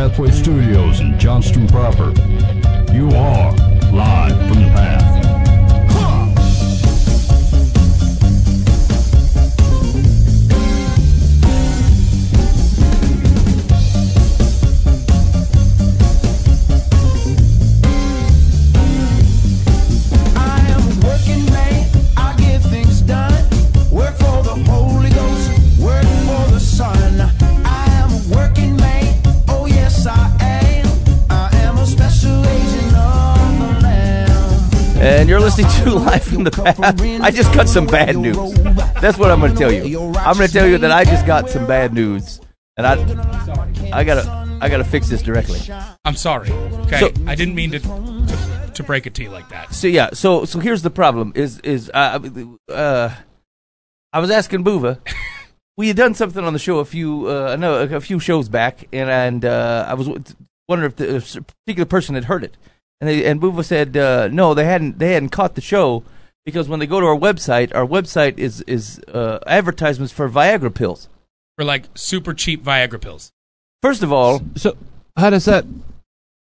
Pathway Studios in Johnston proper. You are live from the path. Listening to Live from the Path. I just got some bad news. That's what I'm going to tell you. I'm going to tell you that I just got some bad news, and I, I gotta, I gotta fix this directly. I'm sorry. Okay, So- I didn't mean to, to to break it to you like that. So yeah, so so here's the problem: is is uh, uh, I was asking Buva. we had done something on the show a few, uh, no, a, few shows back, and and uh, I was wondering if the if a particular person had heard it, and they, and Buva said uh, no, they hadn't they hadn't caught the show because when they go to our website, our website is is uh, advertisements for Viagra pills. For like super cheap Viagra pills. First of all, So, how does that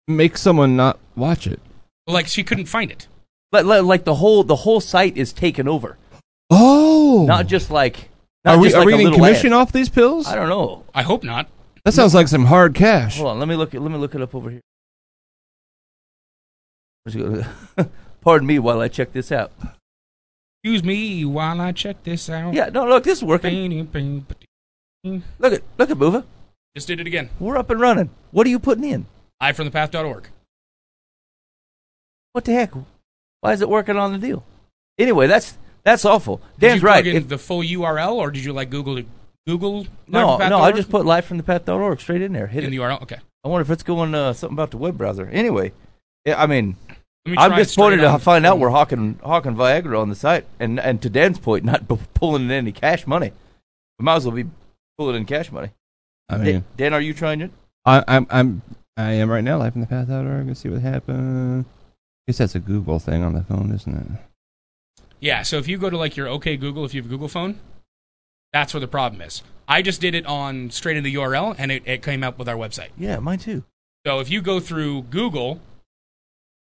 make someone not watch it? Like she couldn't find it. like, like like the whole the whole site is taken over, Oh, not just like not are we just are like we a getting little ad. commission off these pills? I don't know. I hope not. That sounds like some hard cash. Hold on, let me look. Let me look it up over here. Pardon me while I check this out. Excuse me while I check this out. Yeah, no, look, this is working. Look at look at Bova. Just did it again. We're up and running. What are you putting in? Livefromthepath.org. What the heck? Why is it working on the deal? Anyway, that's that's awful. Did Dan's you right. plug in If- the full URL or did you like Google it? Google no, no, I just put livefromthepath.org straight in there. Hit in it. the URL. Okay. I wonder if it's going uh, something about the web browser. Anyway, I mean, I'm try it disappointed to find out we're hawking hawking Viagra on the site, and and to Dan's point, not b- pulling in any cash money. We might as well be pulling in cash money. I Dan, mean, Dan, are you trying it? I, I'm I'm I am right now. Life in the path out. I'm gonna see what happens. I guess that's a Google thing on the phone, isn't it? Yeah, so if you go to like your OK Google, if you have a Google phone, that's where the problem is. I just did it on straight in the URL and it, it came up with our website. Yeah, mine too. So if you go through Google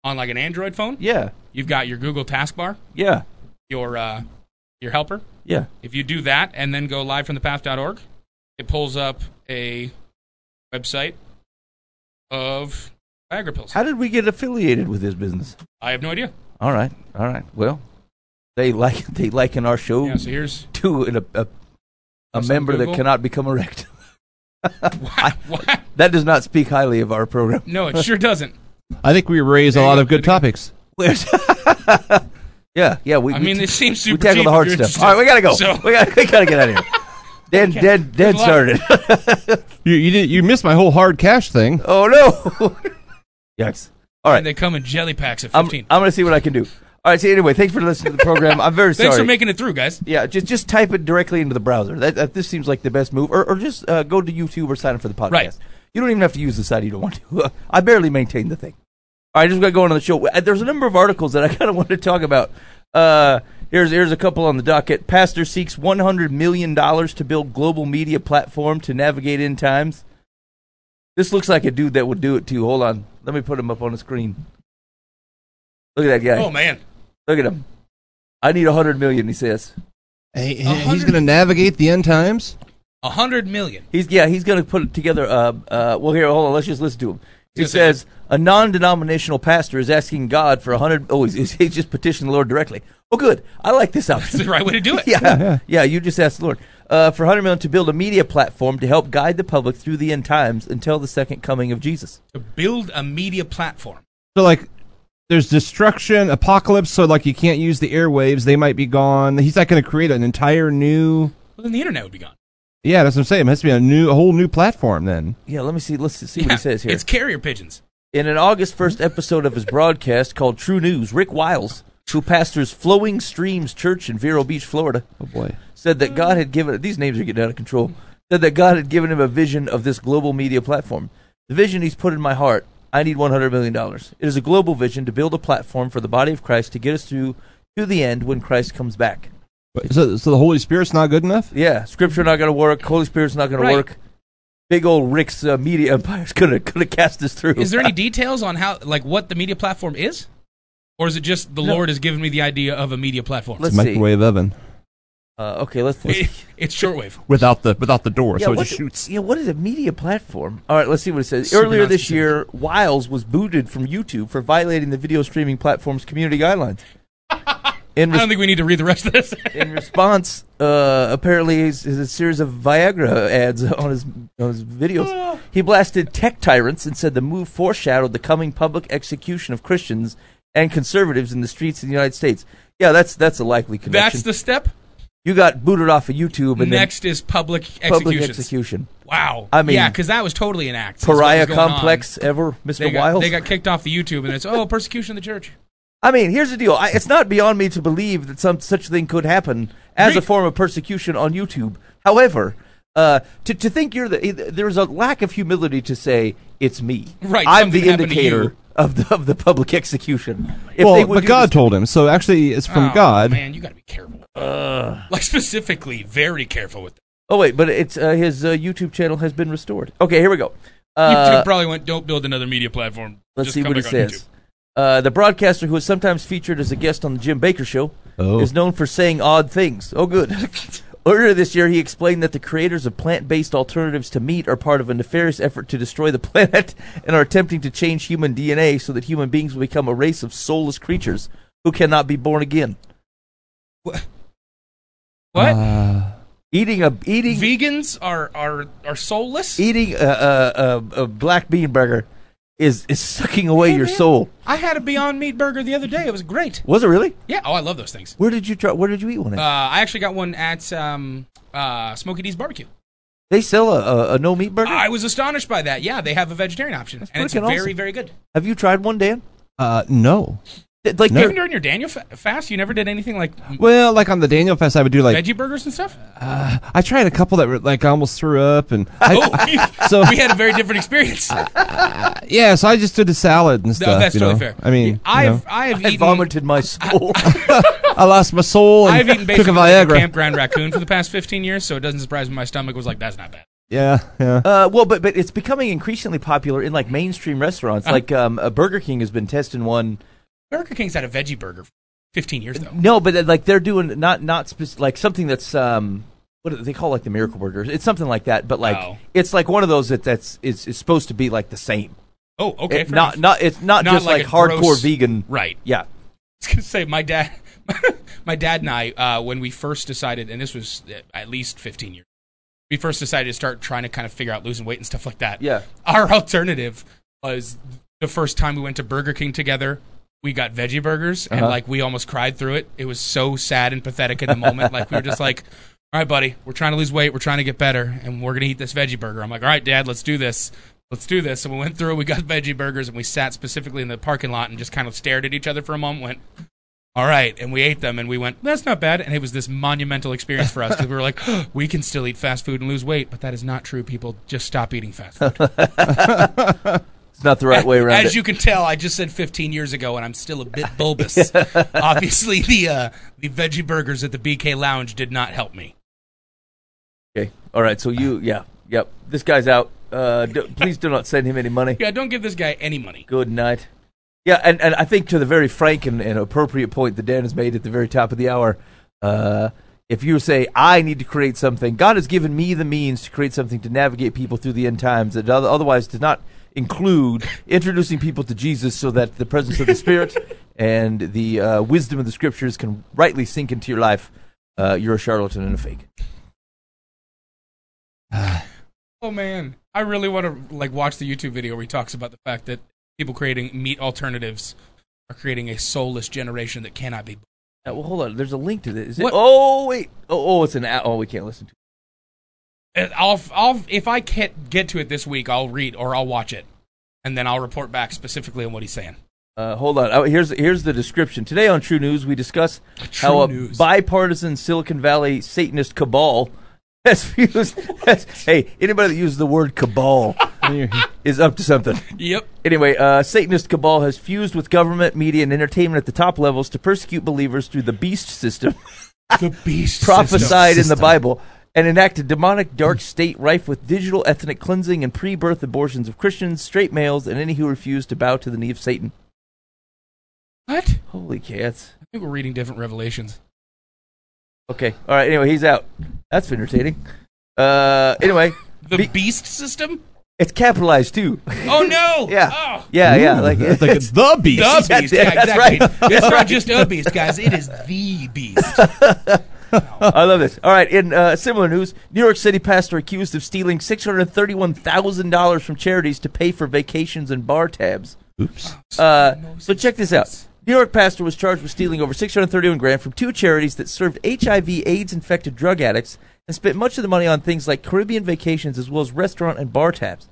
on like an Android phone, Yeah, you've got your Google taskbar, yeah, your uh, your helper. yeah. If you do that and then go livefromthepath.org, it pulls up a website of Viagra pills. How did we get affiliated with this business? I have no idea. All right, all right. Well, they like they liken our show Yeah, so here's to an, a a, a member that cannot become erect. what? what? That does not speak highly of our program. No, it sure doesn't. I think we raise a lot of good There you go. topics. Yeah, yeah. We, I we mean, t- it seems we tackle the hard stuff. All right, we gotta go. So- We gotta we gotta get out of here. Dan, Dan, Dan started. You you did you missed my whole hard cash thing. oh no! Yikes! All right, And they come in jelly packs at I'm, 15. I'm gonna see what I can do. All right. So anyway, thanks for listening to the program. I'm very sorry. Thanks for making it through, guys. yeah, just just type it directly into the browser. That, that this seems like the best move, or, or just uh, go to YouTube or sign up for the podcast. Right. You don't even have to use the site you don't want to. I barely maintain the thing. All right, just got going on the show. Uh, There's a number of articles that I kind of want to talk about. Uh, here's here's a couple on the docket. Pastor seeks 100 million dollars to build global media platform to navigate in times. This looks like a dude that would do it too. Hold on, let me put him up on the screen. Look at that guy. Oh, man. Look at him. I need 100 million. He says. Hey, he's going to navigate the end times. A hundred million. He's yeah, he's going to put it together. Uh, uh, well, here, hold on. Let's just listen to him. He Yes, says a non-denominational pastor is asking God for a hundred. Oh, he's, he's just petitioning the Lord directly. Oh, good. I like this up. That's option. the right way to do it. yeah, yeah, You just ask the Lord uh, for hundred million to build a media platform to help guide the public through the end times until the second coming of Jesus. To build a media platform. So like, there's destruction, apocalypse. So like, you can't use the airwaves; they might be gone. He's not going to create an entire new. Well, then the internet would be gone. Yeah, that's what I'm saying. It has to be a new, a whole new platform then. Yeah, let me see. Let's see Yeah, what he says here. It's carrier pigeons. In an August 1st episode of his broadcast called TruNews, Rick Wiles, who pastors Flowing Streams Church in Vero Beach, Florida, Oh boy. said that God had given these names are getting out of control. Said that God had given him a vision of this global media platform. The vision he's put in my heart. I need 100 million dollars. It is a global vision to build a platform for the body of Christ to get us through to the end when Christ comes back. So, so the Holy Spirit's not good enough. Yeah, Scripture not going to work. Holy Spirit's not going Right. to work. big old Rick's uh, media empire is gonna gonna cast us through. Is there any details on how, like, what the media platform is, or is it just the Lord has given me the idea of a media platform? Let's see. Microwave oven Uh, okay, let's. let's it's shortwave. without the without the door, yeah, so it what just the- shoots. Yeah, what is a media platform? All right, let's see what it says. Super Earlier this year, Wiles was booted from YouTube for violating the video streaming platform's community guidelines. In, I don't think we need to read the rest of this. in response, uh, apparently, he's a series of Viagra ads on his on his videos. He blasted tech tyrants and said the move foreshadowed the coming public execution of Christians and conservatives in the streets of the United States. Yeah, that's that's a likely connection. That's the step. you got booted off of YouTube and Next is public then public execution. Wow. I mean- yeah, because that was totally an act. Pariah going on. complex ever, Mr. They got, Wiles? they got kicked off the YouTube, and it's oh persecution of the church. I mean, here's the deal. I, it's not beyond me to believe that some such thing could happen as a form of persecution on YouTube. However, uh, to to think you're the there's a lack of humility to say it's me. Right, I'm the indicator of the of the public execution. If well, they would but God this- told him, so actually it's from Oh, God. Man, you got to be careful. like specifically, very careful with. That. Oh wait, but it's uh, his uh, YouTube channel has been restored. Okay, here we go. YouTube Uh, probably went. Don't build another media platform. let's Just see what it says. YouTube." Uh, the broadcaster who is sometimes featured as a guest on the Jim Bakker Show Oh. is known for saying odd things. Oh, good. Earlier this year, he explained that the creators of plant based alternatives to meat are part of a nefarious effort to destroy the planet and are attempting to change human DNA so that human beings will become a race of soulless creatures who cannot be born again. What? Uh, Eating a eating Vegans are are are soulless. eating a, a, a, a black bean burger is is sucking away Hey, your man. soul. I had a Beyond Meat burger the other day. It was great. Was it really? Yeah. Oh, I love those things. Where did you try? Where did you eat one? Uh, At? I actually got one at um, uh, Smokey D's Barbecue. they sell a, a, a no meat burger. I was astonished by that. Yeah, they have a vegetarian option, and it's very, awesome. very good. Have you tried one, Dan? uh, no. Th- Like No. Even during your Daniel fa- fast, you never did anything like Well, like on the Daniel fast, I would do like veggie burgers and stuff. I tried a couple that were like I almost threw up, and I, oh, so we had a very different experience. yeah, so I just did a salad and stuff. No, that's you totally know? fair. I mean, you I've know, I've I eaten vomited my soul. I lost my soul and I've eaten took basically a like a Viagra. campground raccoon for the past 15 years, so it doesn't surprise me my stomach was like, that's not bad. yeah, yeah. Uh, well, but but it's becoming increasingly popular in like mainstream restaurants. Uh-huh. Like um, uh, Burger King has been testing one. Burger King's had a veggie burger for 15 years though. No, but uh, like they're doing not not spec- like something that's um what do they call like the Miracle Burgers. It's something like that, but like Oh. it's like one of those that that's is, is supposed to be like the same. Oh, okay. It- not enough. not it's not, Not just like like, hardcore gross- vegan. right. Yeah. I was gonna say my dad, my dad and I, uh, when we first decided, and this was uh, at least 15 years, we first decided to start trying to kind of figure out losing weight and stuff like that. Yeah. Our alternative was the first time we went to Burger King together. We got veggie burgers, and Uh-huh. like we almost cried through it. It was so sad and pathetic in the moment. like we were just like, "All right, buddy, we're trying to lose weight. We're trying to get better, and we're gonna eat this veggie burger." I'm like, "All right, Dad, let's do this." Let's do this. And we went through, we got veggie burgers, and we sat specifically in the parking lot and just kind of stared at each other for a moment. Went, all right, and we ate them, and we went, that's not bad. And it was this monumental experience for us because we were like, we can still eat fast food and lose weight, but that is not true. People just stop eating fast food. Not the right way around As it. you can tell, I just said 15 years ago, and I'm still a bit bulbous. Obviously, the uh, the veggie burgers at the BK Lounge did not help me. okay. All right. So you yeah yep. This guy's out. Uh, do, please do not send him any money. Yeah, don't give this guy any money. Good night. Yeah, and, and I think to the very frank and, and appropriate point that Dan has made at the very top of the hour, uh, if you say, I need to create something, God has given me the means to create something to navigate people through the end times that otherwise does not include introducing people to Jesus so that the presence of the Spirit and the uh, wisdom of the Scriptures can rightly sink into your life. Uh, you're a charlatan and a fake. Oh man, I really want to like watch the YouTube video where he talks about the fact that people creating meat alternatives are creating a soulless generation that cannot be. Uh, well, hold on. There's a link to this. Is it? Oh, wait. Oh, oh, it's an. a- Oh, we can't listen to it. I'll, I'll, if I can't get to it this week, I'll read or I'll watch it, and then I'll report back specifically on what he's saying. Uh, hold on. Oh, here's here's the description. Today on TruNews, we discuss True how a News. bipartisan Silicon Valley Satanist cabal has fused. has- hey, anybody that uses the word cabal is up to something. Yep. Anyway, uh, Satanist cabal has fused with government, media, and entertainment at the top levels to persecute believers through the beast system The beast prophesied in the Bible. And enact a demonic dark state rife with digital ethnic cleansing and pre-birth abortions of Christians, straight males, and any who refuse to bow to the knee of Satan. What? Holy cats. I think we're reading different revelations. Okay. All right. Anyway, he's out. That's entertaining. Uh. Anyway, The Be- beast system? it's capitalized too. Oh no! Yeah. Oh. yeah. Yeah. Like it's like it's, it's the beast. The Yeah, beast. Yeah, that's exactly. right. It's not just a beast, guys. It is the beast. I love this. All right. In uh, similar news, New York City pastor accused of stealing six hundred thirty-one thousand dollars from charities to pay for vacations and bar tabs. Oops. Uh, so check this out. New York pastor was charged with stealing over 631 grand from two charities that served HIV/AIDS infected drug addicts and spent much of the money on things like Caribbean vacations as well as restaurant and bar tabs.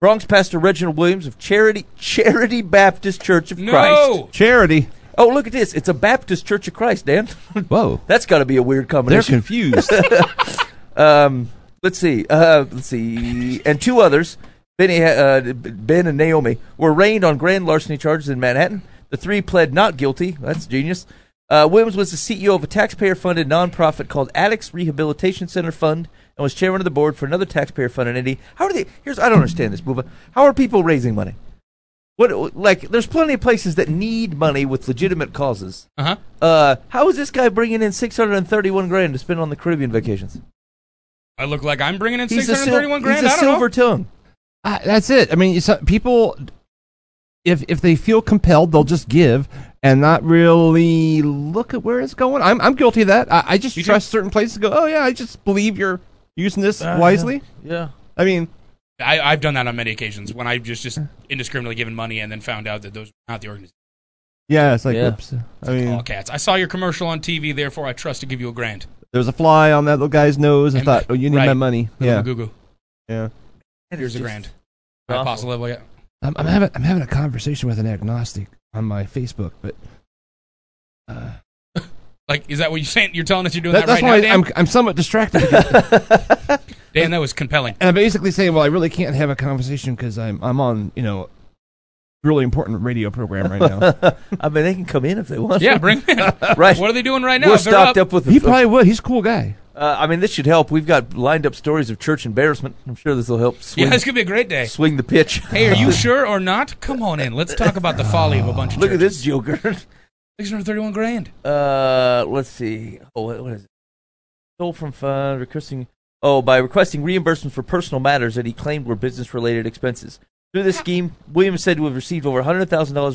Bronx pastor Reginald Williams of Charity Charity Baptist Church of Christ. No. Charity. Oh, look at this! It's a Baptist Church of Christ, Dan. Whoa. That's got to be a weird They're combination. confused. Um, let's see. Uh, let's see. And two others, Benny, uh, Ben and Naomi, were arraigned on grand larceny charges in Manhattan. The three pled not guilty. That's genius. Uh, Williams was the CEO of a taxpayer-funded nonprofit called Addicts Rehabilitation Center Fund and was chairman of the board for another taxpayer-funded entity. How are they? Here's I don't understand this, Booba. How are people raising money? What like? There's plenty of places that need money with legitimate causes. Uh huh. Uh, how is this guy bringing in 631 grand to spend on the Caribbean vacations? I look like I'm bringing in He's a, sil- 631 grand. he's a I don't silver know. tongue. Uh, that's it. I mean, it's, uh, people, if if they feel compelled, they'll just give and not really look at where it's going. I'm I'm guilty of that. I, I just You too. trust certain places. to Go, oh yeah, I just believe you're using this wisely. Yeah. I mean, I, I've done that on many occasions when I've just, just indiscriminately given money and then found out that those were not the organization. yeah, it's like, Yeah. oops. I mean, All cats. I saw your commercial on TV, therefore I trust to give you a grand. there was a fly on that little guy's nose. I And- thought, oh, you need my right. money. Yeah, Goo goo. yeah. Here's a grand. awful. Apostle level. Yeah. I'm, I'm having I'm having a conversation with an agnostic on my Facebook, but uh, Like, is that what you're saying? You're telling us you're doing that, that, that's right now, why Dan? I'm I'm somewhat distracted. because- Dan, that was compelling. And I'm basically saying, well, I really can't have a conversation because I'm I'm on you know really important radio program right now. I mean, they can come in if they want. Yeah, bring him in. right. What are they doing right now? We're they're stocked up, with. he a- probably would. He's a cool guy. uh, I mean, this should help. We've got lined up stories of church embarrassment. I'm sure this will help swing, Yeah, it's gonna be a great day. swing the pitch. Hey, are you sure or not? Come on in. Let's talk about the folly of a bunch of Look at this joker. 631 grand. Uh, let's see. Oh, what, what is it? Stole from fund requesting. Oh, by requesting reimbursement for personal matters that he claimed were business-related expenses. Through this scheme, Williams said to have received over $100,000 in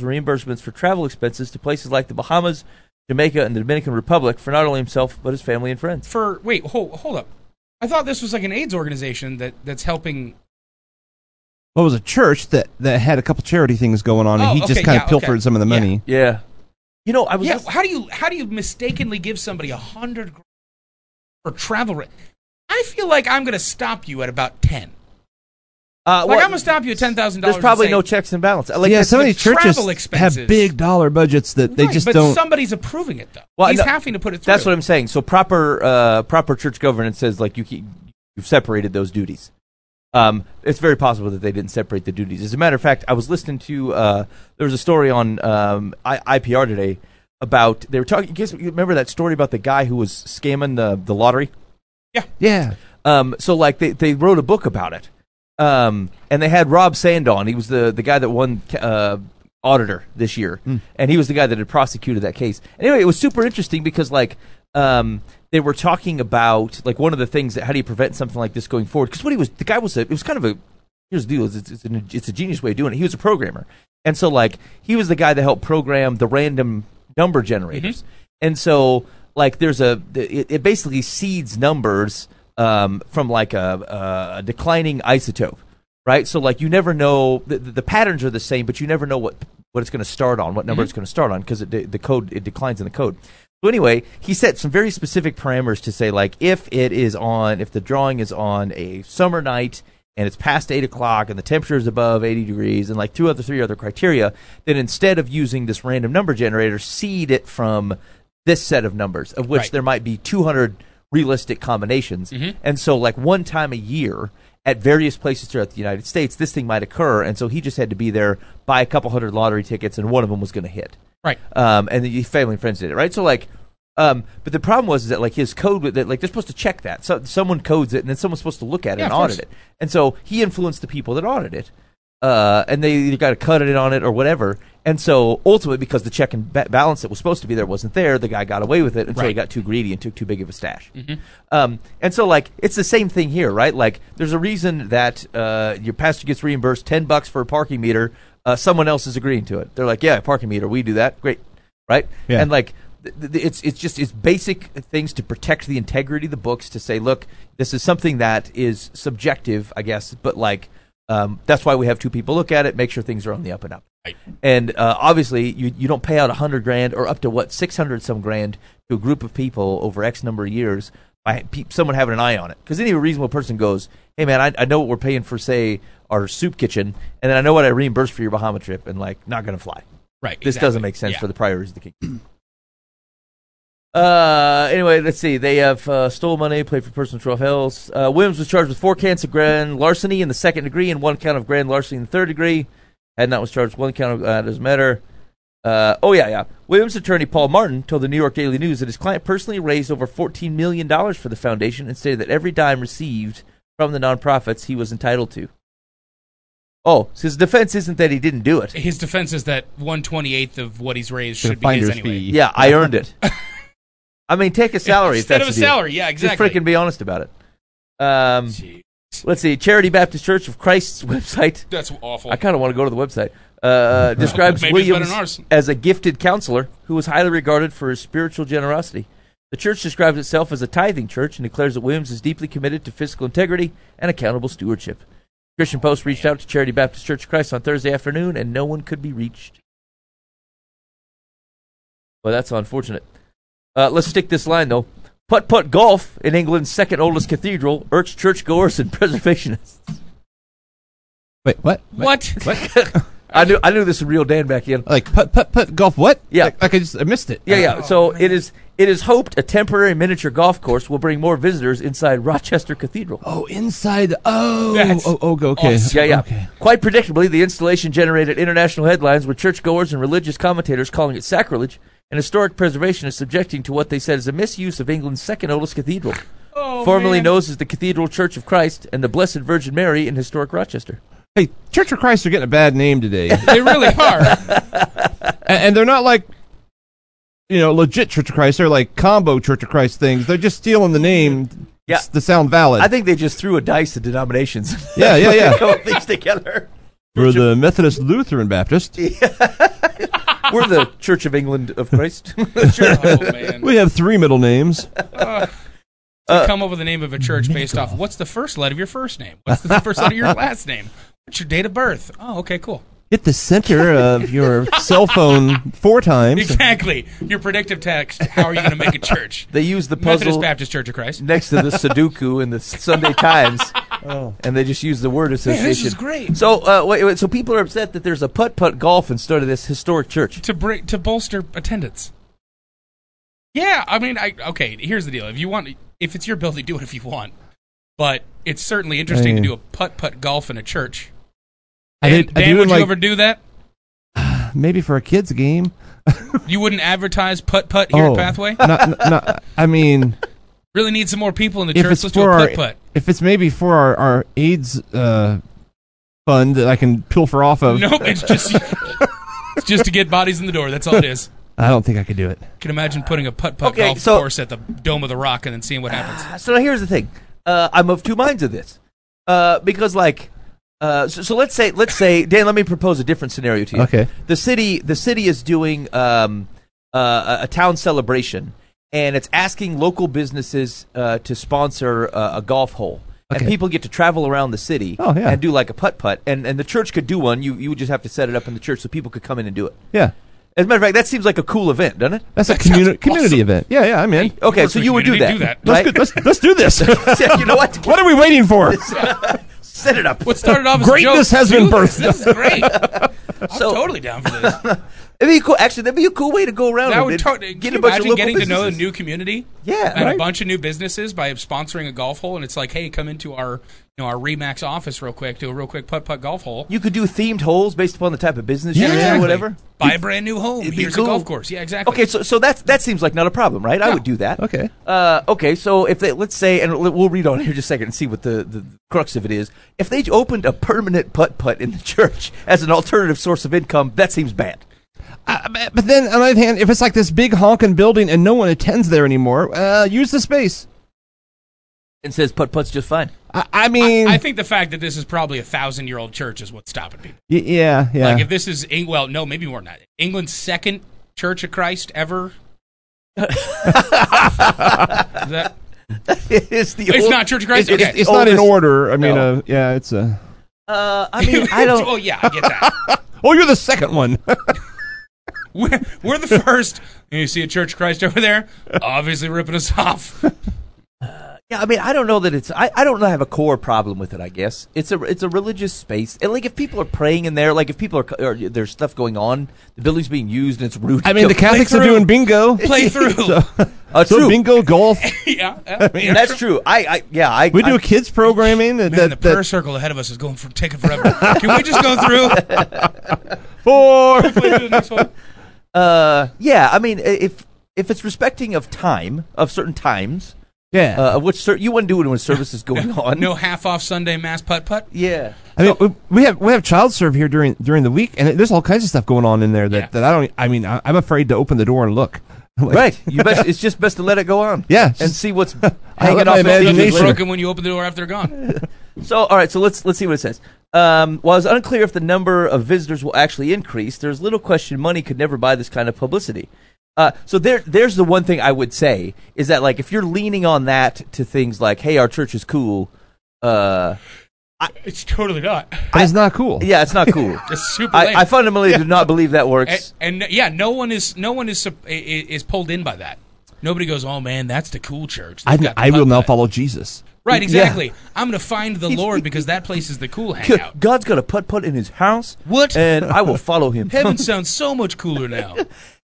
reimbursements for travel expenses to places like the Bahamas, Jamaica, and the Dominican Republic for not only himself but his family and friends. For wait, hold, hold up. I thought this was like an AIDS organization that that's helping. Well, it was a church that, that had a couple charity things going on, and Oh, he just kind yeah, of pilfered okay. some of the money. Yeah, you know, I was. Yeah, ask- how do you how do you mistakenly give somebody a hundred for travel? Re- I feel like I'm gonna stop you at about ten. uh, Like well, I'm gonna stop you at ten thousand dollars. There's probably no checks and balance. Like yeah, that's- some of these churches travel have big dollar budgets that they Right, just but don't. somebody's approving it though. Well, He's no, having to put it through. That's what I'm saying. So proper uh, proper church governance says like you keep, you've separated those duties. Um, it's very possible that they didn't separate the duties. As a matter of fact, I was listening to uh, there was a story on um, I- IPR today about they were talking. You guys remember that story about the guy who was scamming the the lottery? Yeah, Um, so like they, they wrote a book about it. Um, and they had Rob Sand on. He was the, the guy that won uh, auditor this year, and he was the guy that had prosecuted that case. Anyway, it was super interesting because like um, they were talking about like one of the things that how do you prevent something like this going forward? Because what he was the guy was a, it was kind of a here's the deal it's, it's, an, it's a genius way of doing it. He was a programmer, and so like he was the guy that helped program the random number generators, and so like there's a it, it basically seeds numbers um, from like a, a declining isotope, right? So like you never know the, the, patterns are the same, but you never know what what it's going to start on, what number it's going to start on, because the the code it declines in the code. So anyway, he set some very specific parameters to say like if it is on if the drawing is on a summer night and it's past eight o'clock and the temperature is above 80 degrees and like two other three other criteria then instead of using this random number generator seed it from this set of numbers of which Right. there might be 200 realistic combinations and so like one time a year at various places throughout the united states this thing might occur and so he just had to be there buy a couple hundred lottery tickets and one of them was going to hit Right. um, and the family and friends did it, right? So like, Um, but the problem was is that like his code that like they're supposed to check that. So someone codes it, and then someone's supposed to look at it Yeah, and audit it. And so he influenced the people that audit it, uh, and they either got to cut it on it or whatever. And so ultimately, because the check and ba- balance that was supposed to be there wasn't there, the guy got away with it until he got too greedy and took too big of a stash. Um, and so like it's the same thing here, right? Like there's a reason that uh, your pastor gets reimbursed ten bucks for a parking meter. Uh, someone else is agreeing to it. They're like, yeah, parking meter, we do that, great, right? Yeah. And like th- th- it's it's just it's basic things to protect the integrity of the books to say look this is something that is subjective i guess but like um, that's why we have two people look at it make sure things are on the up and up Right. and uh, obviously you, you don't pay out a hundred grand or up to what 600 some grand to a group of people over x number of years by pe- someone having an eye on it because any reasonable person goes hey man I, I know what we're paying for say our soup kitchen and then i know what i reimburse for your bahama trip and like not gonna fly Right. this exactly. doesn't make sense Yeah. for the priorities of the king. Uh, anyway, let's see. They have uh, stole money, played for personal troubles. Uh, Williams was charged with four counts of grand larceny in the second degree and one count of grand larceny in the third degree. Hadnot was charged with one count of uh, doesn't matter. Uh, oh yeah, yeah. Williams' attorney Paul Martin told the New York Daily News that his client personally raised over fourteen million dollars for the foundation and stated that every dime received from the nonprofits he was entitled to. Oh, so his defense isn't that he didn't do it. His defense is that one twenty eighth of what he's raised The should be his anyway. fee. Yeah, I earned it. I mean, take a salary Instead of a salary, yeah, exactly. Just freaking be honest about it. Um, let's see. Charity Baptist Church of Christ's website. that's awful. I kind of want to go to the website. Uh, describes it's better Williams as a gifted counselor who was highly regarded for his spiritual generosity. The church describes itself as a tithing church and declares that Williams is deeply committed to fiscal integrity and accountable stewardship. Christian Post reached out to Charity Baptist Church of Christ on Thursday afternoon, and no one could be reached. Well, that's unfortunate. Uh, let's stick this line though. Putt putt golf in England's second oldest cathedral irks churchgoers and preservationists. Wait, what? what? I knew I knew this would reel Dan back in. Like put putt putt golf? What? Yeah. Like, like I just I missed it. Yeah, yeah. So it is it is hoped a temporary miniature golf course will bring more visitors inside Rochester Cathedral. Oh, inside. Oh, That's oh, oh, okay. awesome. Yeah, yeah. Okay. Quite predictably, the installation generated international headlines with churchgoers and religious commentators calling it sacrilege, and historic preservation is subjecting to what they said is a misuse of England's second oldest cathedral, Oh, formerly man. known as the Cathedral Church of Christ and the Blessed Virgin Mary in historic Rochester. Hey, Church of Christ are getting a bad name today, They really are. and they're not like, you know, legit Church of Christ. They're like combo Church of Christ things. They're just stealing the name, Yeah. to sound valid. I think they just threw a dice of denominations. Yeah, yeah, yeah. Come up things together. We're the Methodist Lutheran Baptist. We're the Church of England of Christ. oh man. We have three middle names. To uh, come up with the name of a church based off what's the first letter of your first name? What's the first letter of your last name? What's your date of birth? Oh, okay, cool. Hit the center of your cell phone four times. Exactly. Your predictive text. How are you going to make a church? they use the Methodist puzzle Baptist Church of Christ. next to the Sudoku in the Sunday Times, and they just use the word association. this is great. So, uh, wait, wait, so people are upset that there's a putt putt golf instead of this historic church. to bring to bolster attendance. Yeah, I mean, I okay. Here's the deal: if you want, if it's your building, do it if you want. But it's certainly interesting to do a putt putt golf in a church. I Dan, did- I Dan, do would like- you ever do that? Maybe for a kids game. You wouldn't advertise putt putt here oh, at Pathway. Not, not, not- I mean, Really need some more people in the if church. it's Let's do for a our, putt putt. if it's maybe for our, our AIDS uh, fund that I can pilfer off of, Nope, it's just it's just to get bodies in the door. That's all it is. I don't think I could do it. Can imagine putting a putt putt Okay, golf so- course at the Dome of the Rock and then seeing what happens. So now here's the thing: uh, I'm of two minds of this, uh, because like, uh, so, so let's say, let's say, Dan, let me propose a different scenario to you. Okay. the city the city is doing um, uh, a, a town celebration and it's asking local businesses uh, to sponsor uh, a golf hole and people get to travel around the city Oh, yeah. and do like a putt putt and, and the church could do one you, you would just have to set it up in the church so people could come in and do it Yeah. as a matter of fact that seems like a cool event doesn't it That's a That communi- sounds community awesome. event. Yeah, yeah, I'm in. okay so you would do that, do that. Let's, let's, let's do this. you know what what are we waiting for? set it up What started off as Greatness a joke, has been birthed. This, this is great. I'm So- totally down for this. It'd be cool. Actually, that'd be a cool way to go around. That and would get totally. a Can you of imagine local getting to know a businesses. new community Yeah, and right. a bunch of new businesses by sponsoring a golf hole? And it's like, hey, come into our you know, our Remax office real quick, do a real quick putt putt golf hole. You could do themed holes based upon the type of business Yeah, you're in exactly. or whatever. Buy a brand new home. It'd be Here's cool. a golf course. Yeah, exactly. Okay, so so that's that seems like not a problem, right? I would do that. Okay. Uh, okay, so if they let's say, and we'll read on here just a second and see what the, the crux of it is. If they opened a permanent putt putt in the church as an alternative source of income, that seems bad. Uh, but but then, on the other hand, if it's like this big honking building and no one attends there anymore, uh, use the space. And says putt putt's just fine. I, I mean, I think the fact that this is probably a thousand year old church is what's stopping people. y- yeah, yeah. Like if this is Eng- well, no, maybe more than that. England's second Church of Christ ever. is that it's the It's old- not Church of Christ? it's- Okay. it's not in order. I mean, No. uh, yeah, it's a. Uh, I mean, I don't. oh yeah, I get that. Oh, you're the second one. we're, we're the first. You see a Church of Christ over there, obviously ripping us off. Yeah, I mean, I don't know that it's. I, I don't have a core problem with it. I guess it's a it's a religious space, and like if people are praying in there, like if people are or there's stuff going on, the building's being used and it's rude. I mean, the Catholics are doing bingo. Play through. So, uh, so bingo, golf. yeah, yeah. Yeah, that's true. I, I yeah, I We do I, kids programming. That, Man, the that, prayer that circle ahead of us is going for taking forever. Can we just go through? four. Play through the next one? Uh, yeah, I mean, if if it's respecting of time of certain times, yeah. uh, which cer- you wouldn't do it when service is going on. No half off Sunday mass putt putt. Yeah. I mean, we- we have we have child serve here during during the week, and it, there's all kinds of stuff going on in there that, Yeah. that I don't. I mean, I, I'm afraid to open the door and look. Like, Right. You best. It's just best to let it go on. Yeah, And just- see what's let hanging my off. the imagination- hinges It's later. broken when you open the door after they're gone. So, all right. So let's let's see what it says. Um, while it's unclear if the number of visitors will actually increase, there's little question money could never buy this kind of publicity. Uh, so there, there's the one thing I would say is that like if you're leaning on that to things like, hey, our church is cool. Uh, It's totally not. But it's not cool. yeah, it's not cool. It's super lame. I, I fundamentally do not believe that works. and, and yeah, no one is no one is sup- i- i- is pulled in by that. Nobody goes, "Oh man, that's the cool church." I, They've got I will now follow Jesus. Right, Yeah. exactly. I'm going to find the Lord because that place is the cool hangout. God's got a putt putt in his house. What? And I will follow him. Heaven sounds so much cooler now.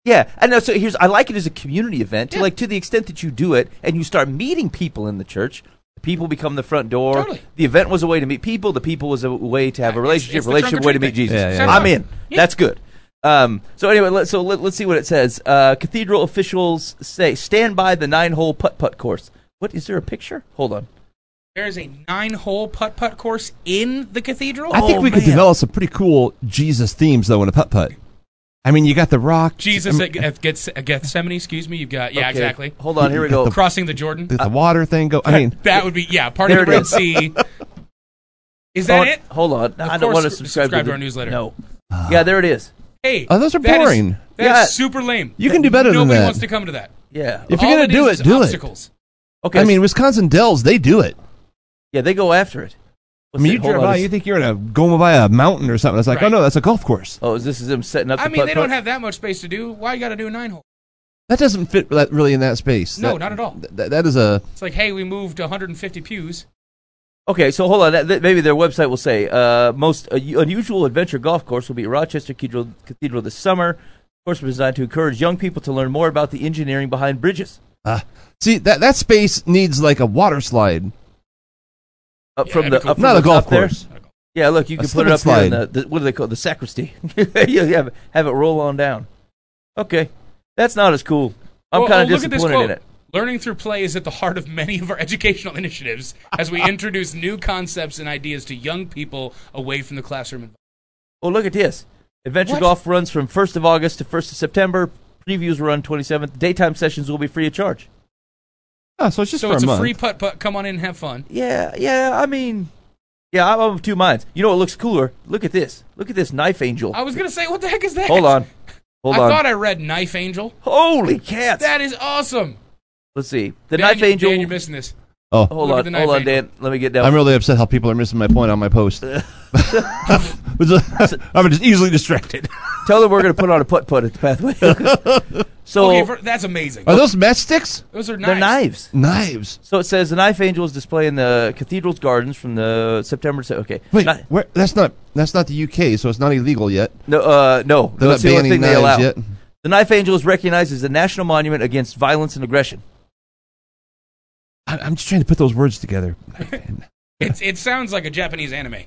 Yeah, and no, so here's I like it as a community event. To like to the extent that you do it and you start meeting people in the church, people become the front door. Totally. The event was a way to meet people. The people was a way to have a relationship. it's the relationship way to meet thing. Jesus. Yeah, yeah, I'm in. Yeah. That's good. Um, so anyway, let, so let, us see what it says. Uh, cathedral officials say stand by the nine hole putt putt course. What is there a picture? Hold on. There's a nine-hole putt-putt course in the cathedral. I think Oh, we could develop some pretty cool Jesus themes though in a putt putt. I mean, you got the rock. Jesus I at, mean, at Geths- at Gethsemane. Excuse me. You've got yeah, Okay, exactly. Hold on. Here we You go. Crossing the Jordan. the, the water thing go. I mean, That would be yeah, part of There the it Red is. Sea. Is that Hold- it? Hold on. I don't course, want to subscribe, subscribe to, to our newsletter. No. yeah, there it is. Hey, Oh, those are that is- boring. That's Yeah. super lame. you can do better than Nobody that. wants to come to that. Yeah. If you're All gonna do is it, is do it. obstacles. Okay. I mean, Wisconsin Dells, they do it. yeah, they go after it. I mean, you drive by, it's- you think you're in a going by a mountain or something. It's like, Right. oh no, that's a golf course. Oh, is this is them setting up? I the mean, they putt-putt? don't have that much space to do. Why you got to do a nine hole? That doesn't fit that really in that space. No, That- not at all. th- th- that is a It's like, hey, we moved 150 pews. Okay, so hold on. That, that- maybe their website will say uh, most uh, unusual adventure golf course will be at Rochester Cathedral, Cathedral this summer. Of course, was designed to encourage young people to learn more about the engineering behind bridges. uh, see that that space needs like a water slide. Up Yeah, from the that'd up from Not the a golf top there. course. Yeah, look, you A can put it up and here in the, the what do they call it? the sacristy? you have have it roll on down. Okay, that's not as cool. I'm Well, kind oh, of look disappointed in it. Learning through play is at the heart of many of our educational initiatives as we introduce new concepts and ideas to young people away from the classroom. Oh, look at this. Adventure What? golf runs from 1st of August to 1st of September. Previews run 27th. Daytime sessions will be free of charge. Oh, so it's just so for it's a a, month. free putt putt. Come on in and have fun. Yeah, yeah. I mean, yeah, I'm of two minds. You know what looks cooler? Look at this. Look at this knife angel. I was gonna say, what the heck is that? Hold on. Hold I on. thought I read Knife Angel. Holy cats! That is awesome. Let's see. The Dan, knife you- angel. Dan, you're missing this. oh, hold Look on, hold on, angel. Dan. Let me get down. I'm really upset how people are missing my point on my post. I'm just easily distracted. Tell them we're going to put on a putt putt at the pathway. so Okay, for, that's amazing. Are those matchsticks? Those are they're knives. knives. Knives. So it says the knife angel is displayed displaying the cathedral's gardens from the September. To, okay. Wait, Kni- where, that's not that's not the UK, so it's not illegal yet. no, uh, no. They're That's not the banning thing knives yet. The knife angel is recognized as a national monument against violence and aggression. I, I'm just trying to put those words together. It's, it sounds like a Japanese anime.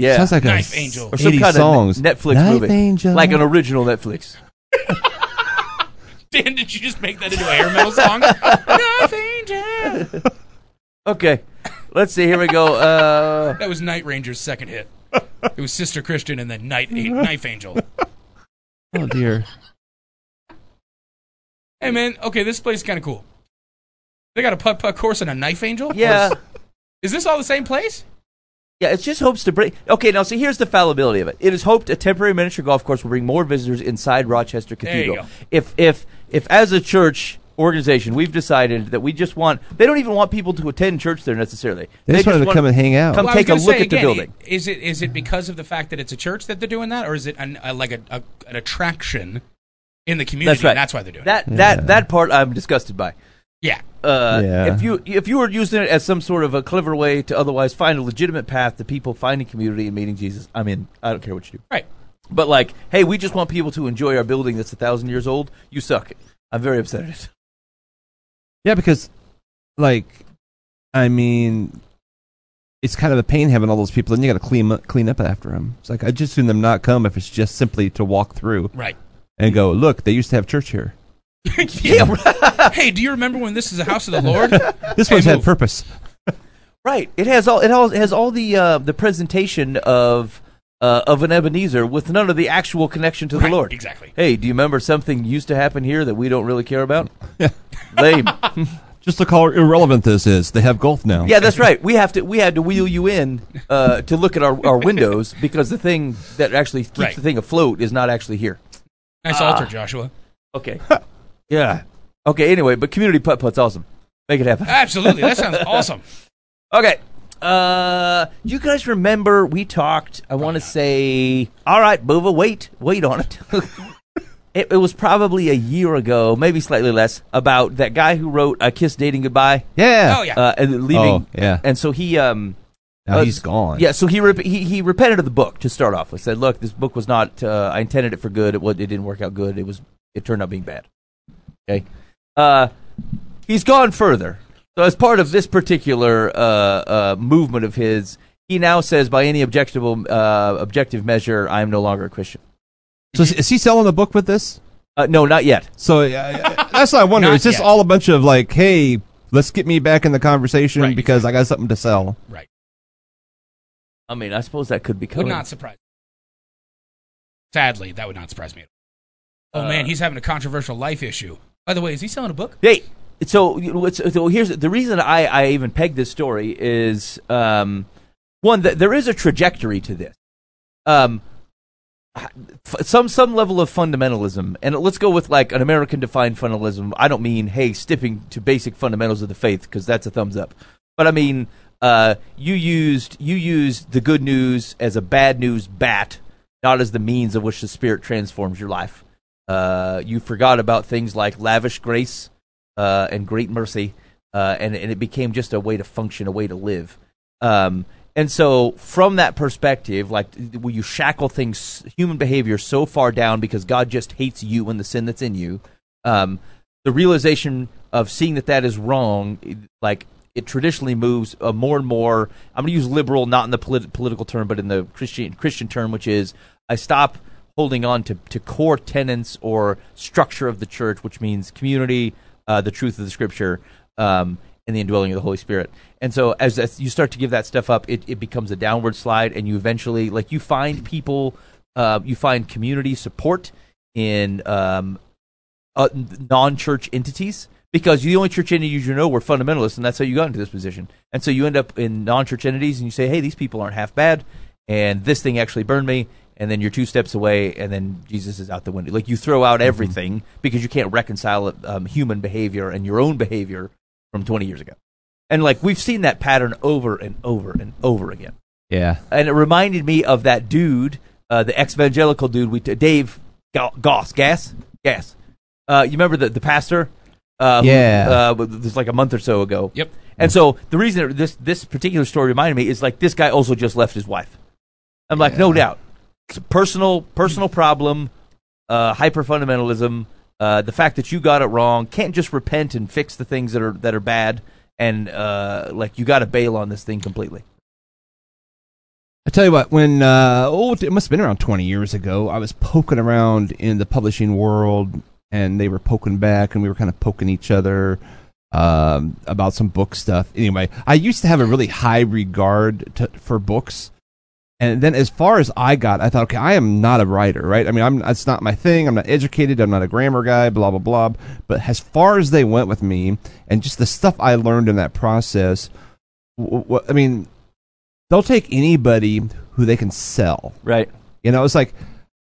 Yeah. Sounds like Knife a Angel. or some 80 kind songs. of Netflix Knife movie. Angel. Like an original Netflix. Dan, did you just make that into a hair metal song? Knife Angel. Okay. Let's see. Here we go. Uh, That was Night Ranger's second hit. It was Sister Christian and then Night A- Knife Angel. Oh dear. Hey man, okay, this place is kind of cool. They got a putt putt course and a Knife Angel. yeah. Is, is this all the same place? Yeah, it's just hopes to bring. Okay, now see, here's the fallibility of it. It is hoped a temporary miniature golf course will bring more visitors inside Rochester There you Cathedral. go. If if if as a church organization we've decided that we just want, they don't even want people to attend church there necessarily. They just wanted to come and hang out. Come Well, I was take a gonna look say at the again, building. Is it is it because of the fact that it's a church that they're doing that, or is it an, a, like a, a, an attraction in the community? That's right. and that's why they're doing that it. that that part I'm disgusted by. Yeah, Uh, Yeah. If you if you were using it as some sort of a clever way to otherwise find a legitimate path to people finding community and meeting Jesus, I'm in. I don't care what you do. right. But like, hey, we just want people to enjoy our building that's a thousand years old. You suck. I'm very upset at it. Yeah, because, like, I mean, it's kind of a pain having all those people, and you got to clean up, clean up after them. It's like I just seen them not come if it's just simply to walk through Right. and go, look, they used to have church here. yeah. hey, do you remember when this is a house of the Lord? This Hey, one's had purpose. Right. It has all. It all it has all the uh, the presentation of uh, of an Ebenezer with none of the actual connection to the Right, Lord. exactly. Hey, do you remember something used to happen here that we don't really care about? Lame. Just look how irrelevant this is. They have golf now. Yeah, that's right. We have to. We had to wheel you in uh, to look at our, our windows because the thing that actually keeps Right. the thing afloat is not actually here. Nice altar, Joshua. Okay. Yeah. Okay. Anyway, but community putt putt's awesome. Make it happen. Absolutely, that sounds awesome. Okay. Uh, you guys remember we talked? I want to say, all right, Bova, wait, wait on it. it. It was probably a year ago, maybe slightly less, about that guy who wrote "I Kiss Dating Goodbye" Yeah. Oh yeah. uh, and leaving. Oh, yeah. And so he, um, Now uh, he's gone. yeah, so he, rep- he he repented of the book to start off with. Said, "Look, this book was not. Uh, I intended it for good. It was. It didn't work out good. It was. It turned out being bad." Okay. Uh, he's gone further. So as part of this particular uh, uh, movement of his, he now says, by any objectionable uh, objective measure, I am no longer a Christian. So is, is he selling the book with this? Uh, no, not yet. So uh, that's what I wonder. Not Is this yet. all a bunch of like, hey, let's get me back in the conversation Right, because I got something to sell? right. I mean, I suppose that could be Would not surprise. Sadly, that would not surprise me. At all. Oh Uh, man, he's having a controversial life issue. By the way, is he selling a book? Hey, so so here's the reason I, I even pegged this story is um, one that there is a trajectory to this. Um, some some level of fundamentalism, and let's go with like an American defined fundamentalism. I don't mean hey stipping to basic fundamentals of the faith because that's a thumbs up, but I mean uh, you used you used the good news as a bad news bat, not as the means of which the Spirit transforms your life. Uh, you forgot about things like lavish grace uh, and great mercy, uh, and and it became just a way to function, a way to live. Um, and so, from that perspective, like will you shackle things, human behavior, so far down because God just hates you and the sin that's in you? Um, the realization of seeing that that is wrong, like it traditionally moves uh, more and more. I'm going to use liberal, not in the polit- political term, but in the Christian Christian term, which is I stop holding on to, to core tenets or structure of the church, which means community, uh, the truth of the scripture, um, and the indwelling of the Holy Spirit. And so as, as you start to give that stuff up, it, it becomes a downward slide, and you eventually, like, you find people, uh, you find community support in um, uh, non church entities. Because the only church entities you know were fundamentalists, and that's how you got into this position. And so you end up in non church entities, and you say, hey, these people aren't half bad, and this thing actually burned me, and then you're two steps away, and then Jesus is out the window. Like you throw out everything because you can't reconcile um, human behavior and your own behavior from 20 years ago. And like we've seen that pattern over and over and over again. Yeah. And it reminded me of that dude, uh, the ex-evangelical dude, we t- Dave Ga- Goss, Gas, Gas. Uh, you remember the the pastor? Uh, who, Yeah. uh, this was like a month or so ago. Yep. And so the reason this this particular story reminded me is like this guy also just left his wife. I'm like, no doubt, it's a personal personal problem, uh, hyper fundamentalism. Uh, the fact that you got it wrong can't just repent and fix the things that are that are bad, and uh, like you got to bail on this thing completely. I tell you what, when uh, oh, it must have been around twenty years ago. I was poking around in the publishing world, and they were poking back, and we were kind of poking each other um, about some book stuff. Anyway, I used to have a really high regard to, for books, and then as far as I got, I thought, okay, I am not a writer, right? I mean, I'm that's not my thing. I'm not educated. I'm not a grammar guy. Blah blah blah. But as far as they went with me, and just the stuff I learned in that process, w- w- I mean, they'll take anybody who they can sell. Right. You know, it's like,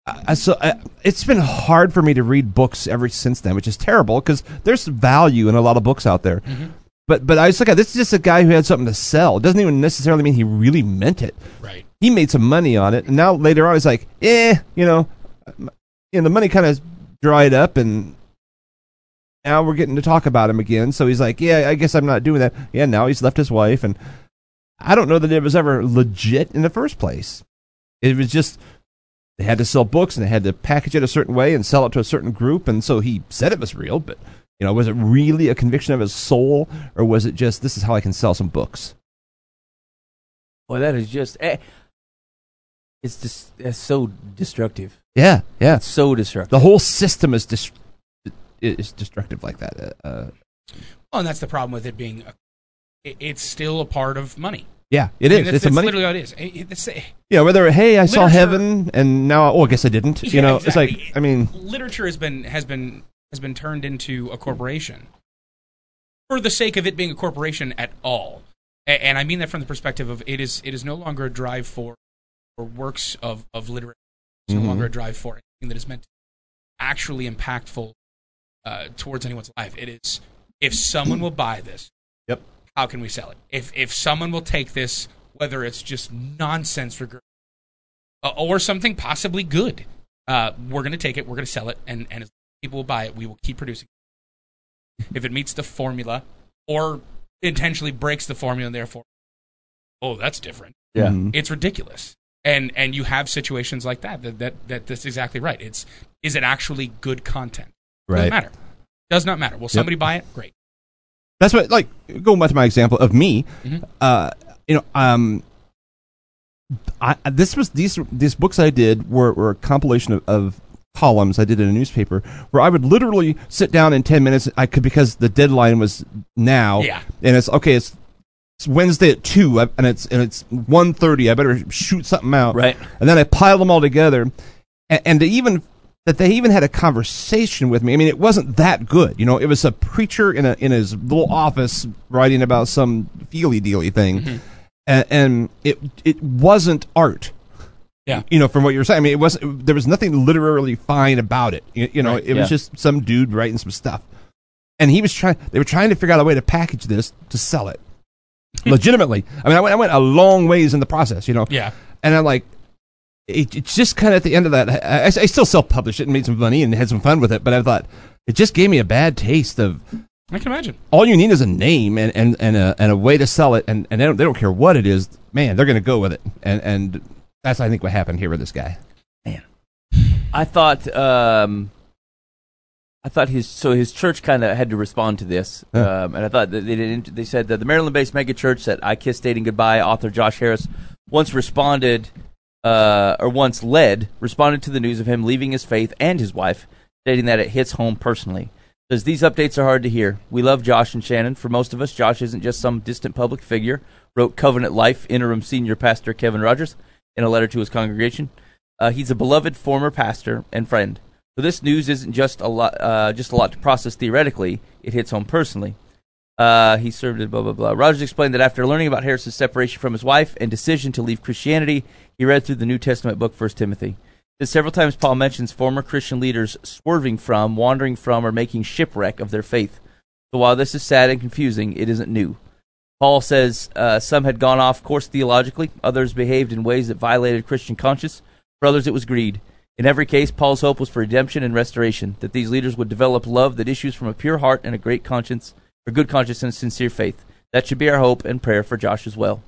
I, so I, it's been hard for me to read books ever since then, which is terrible because there's value in a lot of books out there. Mm-hmm. But but I was like, this is just a guy who had something to sell. It doesn't even necessarily mean he really meant it. Right. He made some money on it, and now later on, he's like, eh, you know, you know, the money kind of dried up, and now we're getting to talk about him again. So he's like, yeah, I guess I'm not doing that. Yeah, now he's left his wife, and I don't know that it was ever legit in the first place. It was just they had to sell books and they had to package it a certain way and sell it to a certain group, and so he said it was real, but you know, was it really a conviction of his soul, or was it just this is how I can sell some books? Boy, that is just. Eh, it's just that's so destructive. Yeah, yeah. It's so destructive. The whole system is dis- is destructive like that. Uh, uh, Well, and that's the problem with it being. A, it, it's still a part of money. yeah, it I is. mean, that's, it's a money. literally what it is. It- it- it's- eh, Yeah, whether hey, I saw heaven, and now oh, I guess I didn't. You Yeah, know, exactly. it's like I mean, literature has been has been has been turned into a corporation for the sake of it being a corporation at all. And I mean that from the perspective of it is it is no longer a drive for for works of of literature. It's Mhm. no longer a drive for anything that is meant to be actually impactful uh, towards anyone's life. It is if someone will buy this, Yep. how can we sell it? If if someone will take this, whether it's just nonsense or, uh, or something possibly good, uh, we're going to take it. We're going to sell it, and and as people will buy it, we will keep producing. If it meets the formula, or intentionally breaks the formula, and therefore, oh, that's different. Yeah. mhm. It's ridiculous. And and you have situations like that that that, that that's exactly right. It's is it actually good content? Doesn't right. matter. Does not matter. Will somebody buy it? Great. That's what like going back to my example of me. Mhm. Uh, you know, um, I this was these these books I did were, were a compilation of, of columns I did in a newspaper where I would literally sit down in ten minutes. I could because the deadline was now. Yeah. and it's okay. It's it's Wednesday at two, uh, and it's and it's one thirty. I better shoot something out, Right. And then I pile them all together, and, and they even that they even had a conversation with me. I mean, it wasn't that good, you know. It was a preacher in a in his little office writing about some feely dealy thing, and, and it it wasn't art. Yeah. you know, from what you were saying, I mean, it was there was nothing literally fine about it. You, you know, Right, it was just some dude writing some stuff, and he was trying. They were trying to figure out a way to package this to sell it legitimately. I mean, I went, I went a long ways in the process, you know. Yeah. And I'm like, it, it's just kind of at the end of that. I, I still self published it and made some money and had some fun with it, but I thought it just gave me a bad taste of I can imagine. all you need is a name and, and, and, a, and a way to sell it, and, and they, don't, they don't care what it is. Man, they're going to go with it. And, and that's, I think, what happened here with this guy. Man, I thought um, I thought his so his church kind of had to respond to this, Yeah. um, and I thought that they didn't. They said that the Maryland-based megachurch that I kissed Dating Goodbye author Josh Harris once responded uh, or once led responded to the news of him leaving his faith and his wife, stating that it hits home personally. Says these updates are hard to hear. We love Josh and Shannon. For most of us, Josh isn't just some distant public figure. Wrote Covenant Life interim senior pastor Kevin Rogers in a letter to his congregation. Uh, he's a beloved former pastor and friend. So this news isn't just a lot, uh, just a lot to process theoretically. It hits home personally. Uh, he served at blah blah blah. Rogers explained that after learning about Harris's separation from his wife and decision to leave Christianity, he read through the New Testament book First Timothy. That several times Paul mentions former Christian leaders swerving from, wandering from, or making shipwreck of their faith. So while this is sad and confusing, it isn't new. Paul says uh, some had gone off course theologically, others behaved in ways that violated Christian conscience. For others, it was greed. In every case, Paul's hope was for redemption and restoration, that these leaders would develop love that issues from a pure heart and a great conscience, or good conscience and sincere faith. That should be our hope and prayer for Josh as well.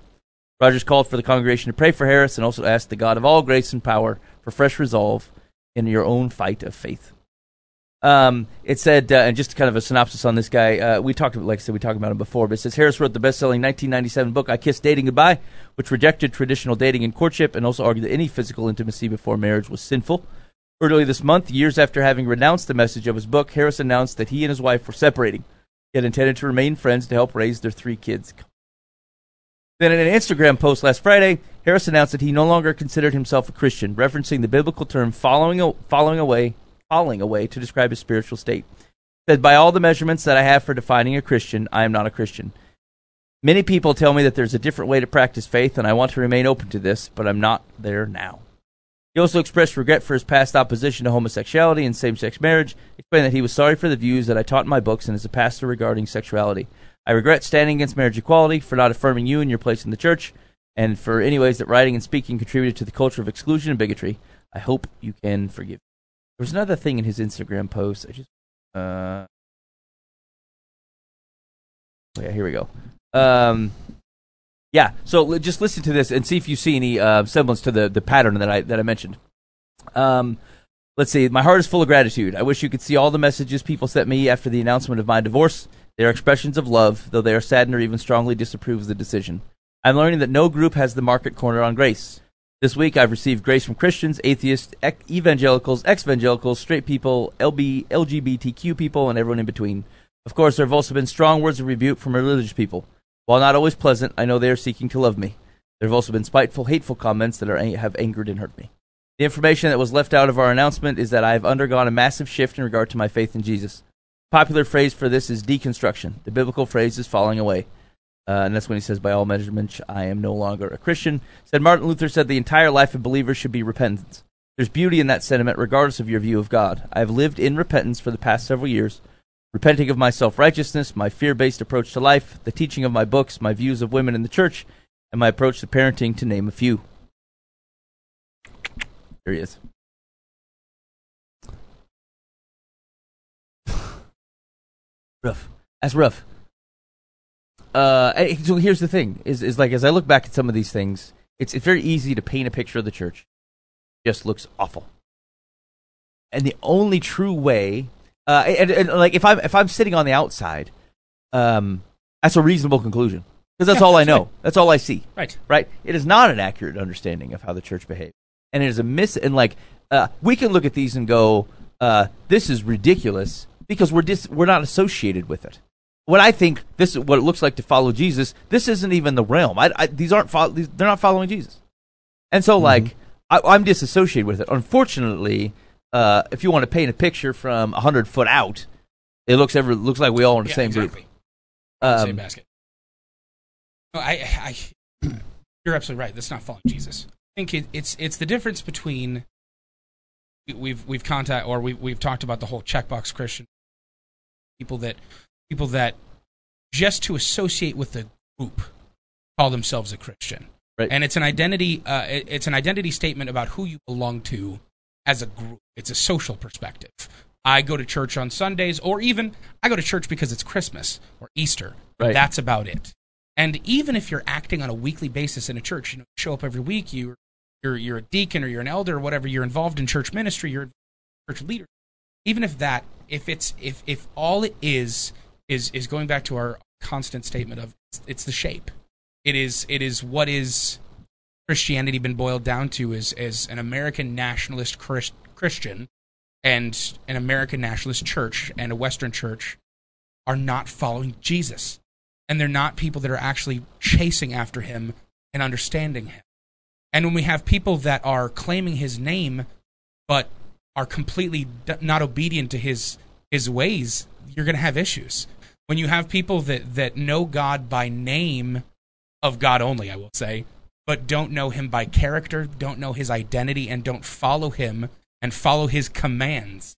Rogers called for the congregation to pray for Harris and also asked the God of all grace and power for fresh resolve in your own fight of faith. Um, it said, uh, and just kind of a synopsis on this guy. Uh, we talked, like I said, we talked about him before. But it says Harris wrote the best-selling 1997 book "I Kissed Dating Goodbye," which rejected traditional dating and courtship, and also argued that any physical intimacy before marriage was sinful. Early this month, years after having renounced the message of his book, Harris announced that he and his wife were separating, yet intended to remain friends to help raise their three kids. Then, in an Instagram post last Friday, Harris announced that he no longer considered himself a Christian, referencing the biblical term "following following away," falling away to describe his spiritual state. Said, "By all the measurements that I have for defining a Christian, I am not a Christian. Many people tell me that there's a different way to practice faith, and I want to remain open to this, but I'm not there now." He also expressed regret for his past opposition to homosexuality and same-sex marriage, explaining that he was sorry for the views that I taught in my books and as a pastor regarding sexuality. I regret standing against marriage equality, for not affirming you and your place in the church, and for any ways that writing and speaking contributed to the culture of exclusion and bigotry. I hope you can forgive. There was another thing in his Instagram post. I just, uh, yeah, here we go. Um, yeah, so l- just listen to this and see if you see any uh, semblance to the, the pattern that I that I mentioned. Um, let's see. My heart is full of gratitude. I wish you could see all the messages people sent me after the announcement of my divorce. They are expressions of love, though they are saddened or even strongly disapprove of the decision. I'm learning that no group has the market corner on grace. This week, I've received grace from Christians, atheists, ec- evangelicals, ex-evangelicals, straight people, LB, LGBTQ people, and everyone in between. Of course, there have also been strong words of rebuke from religious people. While not always pleasant, I know they are seeking to love me. There have also been spiteful, hateful comments that are, have angered and hurt me. The information that was left out of our announcement is that I have undergone a massive shift in regard to my faith in Jesus. Popular phrase for this is deconstruction. The biblical phrase is falling away. Uh, and that's when he says, by all measurements, I am no longer a Christian. Said Martin Luther said the entire life of believers should be repentance. There's beauty in that sentiment, regardless of your view of God. I have lived in repentance for the past several years, repenting of my self righteousness, my fear based approach to life, the teaching of my books, my views of women in the church, and my approach to parenting, to name a few. There he is. rough. That's rough. Uh, so here's the thing: is is like as I look back at some of these things, it's it's very easy to paint a picture of the church. It just looks awful. And the only true way, uh, and, and like if I'm if I'm sitting on the outside, um, that's a reasonable conclusion because that's Yeah, all I know. right. That's all I see Right. right? It is not an accurate understanding of how the church behaves, and it is a miss. And like, uh, we can look at these and go, uh, "This is ridiculous," because we're dis- we're not associated with it. What I think this is what it looks like to follow Jesus. This isn't even the realm. I, I, these aren't these, they're not following Jesus, and so like I, I'm disassociated with it. Unfortunately, uh, if you want to paint a picture from hundred foot out, it looks ever looks like we all in the Yeah, same exactly. group. Same Um, basket. No, I, I, you're absolutely right. That's not following Jesus. I think it, it's it's the difference between we- we've we've contact or we've we've talked about the whole checkbox Christian people that people that just to associate with the group call themselves a Christian, Right. and it's an identity. Uh, it- it's an identity statement about who you belong to as a group. It's a social perspective. I go to church on Sundays, or even I go to church because it's Christmas or Easter. Right. That's about it. And even if you're acting on a weekly basis in a church, you know, show up every week, you you're you're a deacon or you're an elder or whatever, you're involved in church ministry, you're a church leader. Even if that, if it's if if all it is is is going back to our constant statement of it's, it's the shape. It is it is what is Christianity been boiled down to is as an American nationalist Chris, Christian and an American nationalist church and a Western church are not following Jesus. And they're not people that are actually chasing after him and understanding him. And when we have people that are claiming his name but are completely not obedient to his his ways, you're going to have issues. When you have people that that know God by name of God only, I will say, but don't know him by character, don't know his identity and don't follow him and follow his commands,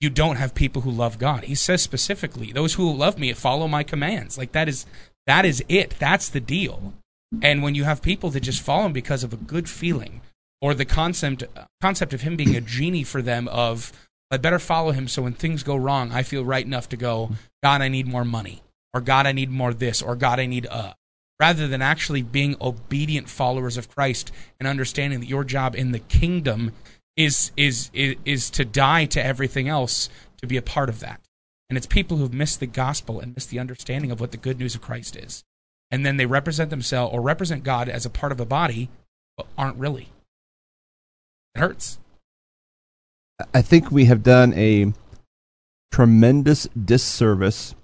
you don't have people who love God. He says specifically, those who love me follow my commands. Like that is that is it. That's the deal. And when you have people that just follow him because of a good feeling or the concept concept of him being a genie for them of I better follow him so when things go wrong, I feel right enough to go, God, I need more money, or God, I need more this, or God, I need uh rather than actually being obedient followers of Christ and understanding that your job in the kingdom is is is, is to die to everything else to be a part of that. And it's people who've missed the gospel and missed the understanding of what the good news of Christ is. And then they represent themselves or represent God as a part of a body, but aren't really. It hurts. I think we have done a tremendous disservice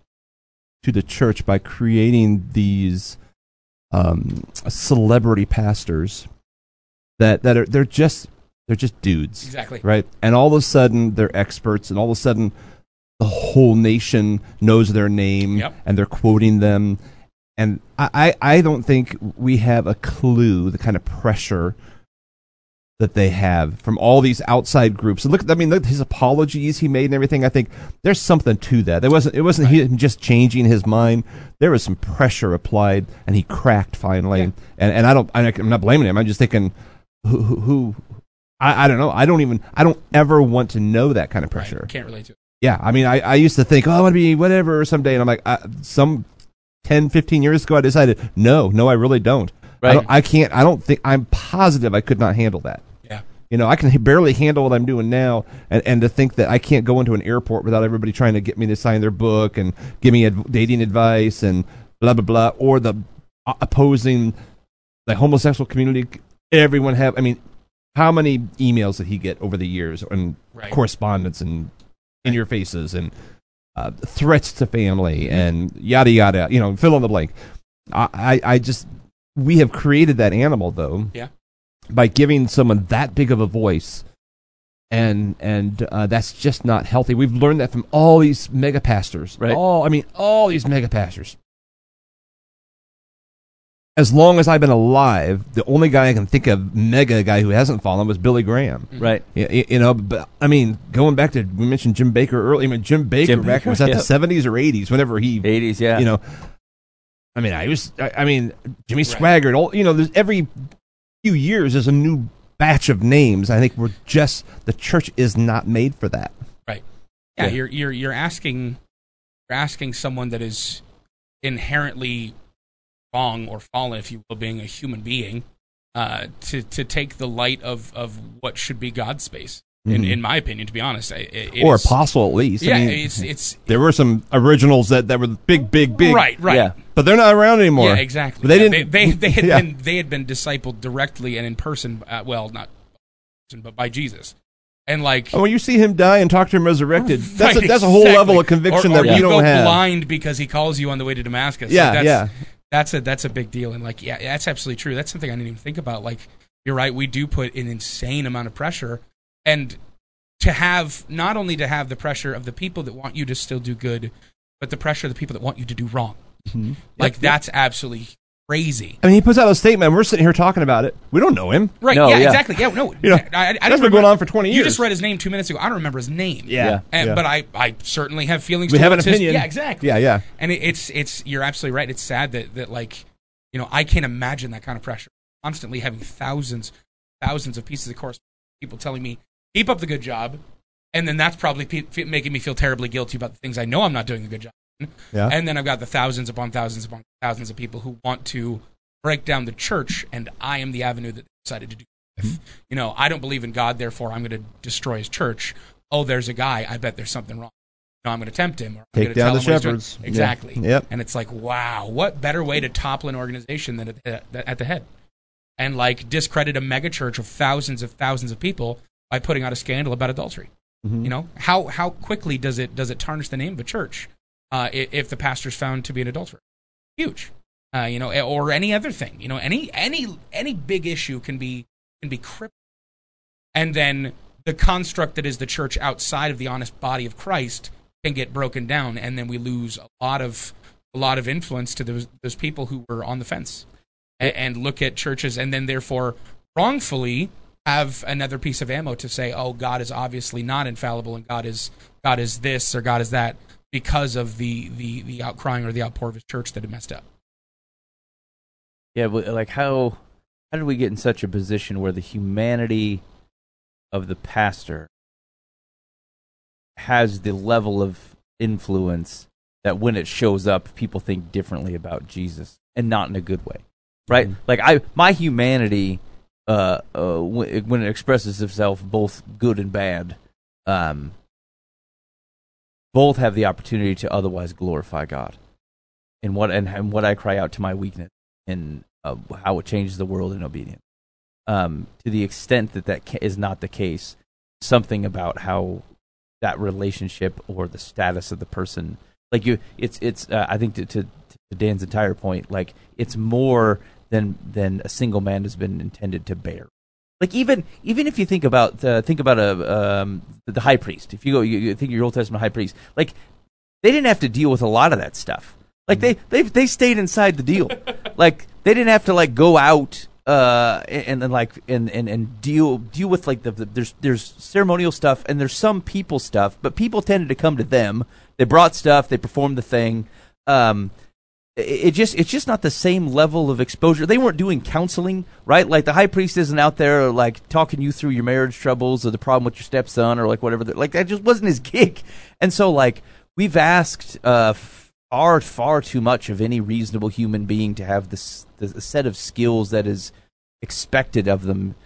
to the church by creating these um, celebrity pastors that that are they're just they're just dudes, Exactly. right? And all of a sudden they're experts, and all of a sudden the whole nation knows their name, Yep. and they're quoting them. And I, I I don't think we have a clue the kind of pressure that they have from all these outside groups. And look, I mean, look at his apologies he made and everything. I think there's something to that. It wasn't. It wasn't him just changing his mind. There was some pressure applied, and he cracked finally. Yeah. And and I don't. I'm not blaming him. I'm just thinking, who who. who I, I don't know. I don't even. I don't ever want to know that kind of Right. pressure. Can't relate to it. Yeah, I mean, I, I used to think, oh, I want to be whatever someday, and I'm like, I, some 10, 15 years ago, I decided, no, no, I really don't. I, Right. don't. I can't. I don't think. I'm positive I could not handle that. Yeah. You know, I can barely handle what I'm doing now, and, and to think that I can't go into an airport without everybody trying to get me to sign their book and give me adv- dating advice and blah blah blah, or the opposing the homosexual community. Everyone have. I mean, how many emails did he get over the years and Right. correspondence and in your faces and uh, threats to family and yada yada. You know, fill in the blank. I, I, I just we have created that animal though Yeah. by giving someone that big of a voice and and uh, that's just not healthy we've learned that from all these mega pastors Right. all i mean all these mega pastors as long as i've been alive the only guy i can think of mega guy who hasn't fallen was billy graham Right. you, you- you know but i mean going back to we mentioned jim bakker earlier i mean jim bakker Jim back Bakker, was that yeah. the 70s or 80s whenever he 80s, yeah. you know i mean i was i, I mean jimmy Right. swaggart all you know there's every few years there's a new batch of names i think we're just the church is not made for that Right. Yeah, Yeah. you're you're you're asking you're asking someone that is inherently wrong or fallen, if you will, being a human being, uh, to to take the light of of what should be God's space. In Mhm. in my opinion, to be honest, it, it or is- apostle at least I Yeah, mean, it's it's there were some originals that, that were big big big right, right. Yeah. but they're not around anymore Yeah, exactly. But they Yeah, didn't They, they, they had yeah. been they had been discipled directly and in person. Uh, well, not person, but by Jesus. And like and when you see him die and talk to him resurrected that's, a, that's a whole exactly. level of conviction or, or that you we don't have blind because he calls you on the way to Damascus. Yeah, Like, that's, yeah. That's a that's a big deal, and like yeah, that's absolutely true. That's something I didn't even think about. Like you're right, we do put an insane amount of pressure, and to have not only to have the pressure of the people that want you to still do good, but the pressure of the people that want you to do wrong. Mm-hmm. Like that's absolutely crazy. I mean, he puts out a statement. We're sitting here talking about it. We don't know him. Right? No, yeah, yeah. exactly. Yeah, no. You know, I, I, I that's don't been remember- going on for 20 years. You just read his name two minutes ago. I don't remember his name. Yeah. And, yeah. But I, I certainly have feelings. We have an towards his- opinion. yeah, exactly. Yeah, yeah. And it, it's it's you're absolutely right. It's sad that that like you know I can't imagine that kind of pressure. Constantly having thousands, thousands of pieces of correspondence, people telling me keep up the good job, and then that's probably pe- fe- making me feel terribly guilty about the things I know I'm not doing a good job. in. Yeah. And then I've got the thousands upon thousands upon thousands of people who want to break down the church, and I am the avenue that they decided to do. it with. Mm-hmm. You know, I don't believe in God, therefore I'm going to destroy His church. Oh, there's a guy. I bet there's something wrong. No, I'm going to tempt him. Or I'm Take down tell the him what he's shepherds. Yeah. Exactly. Yep. And it's like, wow, what better way to topple an organization than at, at at the head, and like discredit a megachurch of thousands of thousands of people by putting out a scandal about adultery. Mm-hmm. You know how how quickly does it does it tarnish the name of a church uh, if the pastor's found to be an adulterer? Huge. Uh, you know, or any other thing. You know, any any any big issue can be can be crippled, and then the construct that is the church outside of the honest body of Christ can get broken down, and then we lose a lot of a lot of influence to those those people who were on the fence, and, and look at churches, and then therefore wrongfully have another piece of ammo to say, oh, God is obviously not infallible, and God is God is this or God is that because of the the the outcrying or the outpour of His church that had messed up. Yeah, but like how how did we get in such a position where the humanity of the pastor has the level of influence that when it shows up people think differently about Jesus and not in a good way. Right? Mm-hmm. Like I my humanity uh uh when, it expresses itself both good and bad um both have the opportunity to otherwise glorify God. And what and, and what I cry out to my weakness and uh, how it changes the world in obedience. Um, to the extent that that ca- is not the case, something about how that relationship or the status of the person, like you, it's it's. Uh, I think to, to to Dan's entire point, like it's more than than a single man has been intended to bear. Like even even if you think about uh, think about a um, the high priest, if you go you, you think of your Old Testament high priest, like they didn't have to deal with a lot of that stuff. Like they they they stayed inside the deal. like they didn't have to like go out uh and then like and, and and deal deal with like the, the there's there's ceremonial stuff and there's some people stuff, but people tended to come to them. They brought stuff, they performed the thing. Um it just it's just not the same level of exposure. They weren't doing counseling, right? Like the high priest isn't out there like talking you through your marriage troubles or the problem with your stepson or like whatever. Like that just wasn't his gig. And so like we've asked uh, far far too much of any reasonable human being to have this the set of skills that is expected of them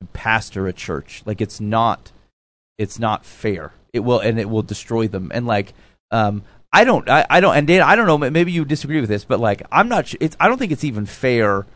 to pastor a church. Like it's not it's not fair. It will and it will destroy them. And like um I don't I, I don't and Dan I don't know maybe you disagree with this but like I'm not it's I don't think it's even fair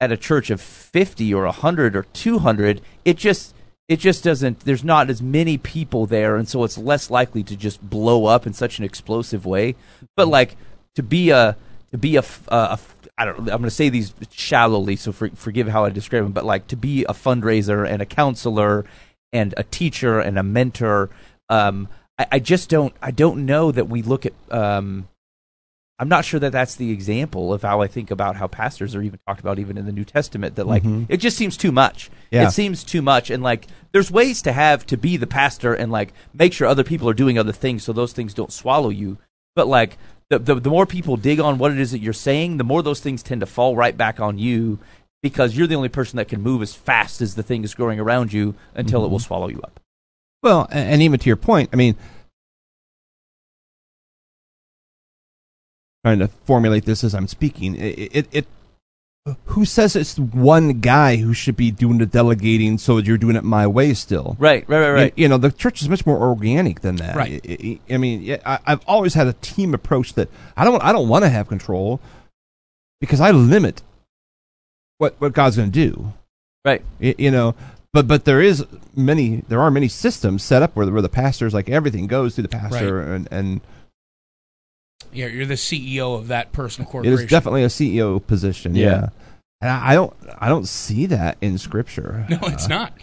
at a church of 50 or 100 or 200 it just it just doesn't there's not as many people there and so it's less likely to just blow up in such an explosive way. But like to be a to be a, a f- I don't I'm going to say these shallowly so for, forgive how I describe them but like to be a fundraiser and a counselor and a teacher and a mentor um I, I just don't I don't know that we look at um I'm not sure that that's the example of how I think about how pastors are even talked about even in the New Testament that like Mhm. it just seems too much. Yeah. It seems too much and like there's ways to have to be the pastor and like make sure other people are doing other things so those things don't swallow you. But like the the, the more people dig on what it is that you're saying, the more those things tend to fall right back on you because you're the only person that can move as fast as the thing is growing around you until it will swallow you up. Well, and even to your point, I mean, trying to formulate this as I'm speaking, it, it, it who says it's one guy who should be doing the delegating so you're doing it my way still? Right, right, right, right. You, you know, the church is much more organic than that. Right. I, I- I mean, yeah, I, I've always had a team approach that I don't, I don't want to have control because I limit what what God's going to do. right. Y- you know but but there is many there are many systems set up where the, where the pastors like everything goes through the pastor and and Yeah, you're the CEO of that personal corporation. It is definitely a CEO position yeah, Yeah. and I, I don't I don't see that in scripture No, it's uh, not.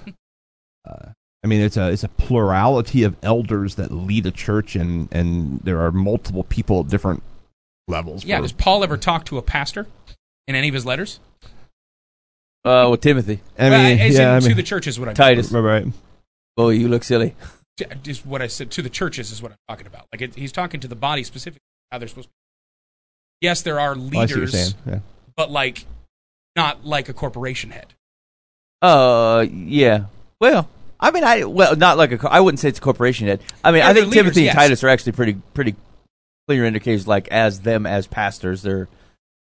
Uh, I mean it's a it's a plurality of elders that lead a church and and there are multiple people at different levels Yeah, for- does Paul ever talk to a pastor in any of his letters? Uh, with Timothy. I Well, mean as yeah in I to mean the churches, what I'm Titus. right, right. Oh, you look silly. Just what I said to the churches is what I'm talking about. Like it, he's talking to the body specifically how they're supposed to. Yes, there are Well, I see what you're leaders, saying yeah but like not like a corporation head. Uh, yeah. Well, I mean, I well, not like a. co- I wouldn't say it's a corporation yet. I mean, Yeah, I think leaders, Timothy yes. and Titus are actually pretty pretty clear indicators, like as them as pastors, their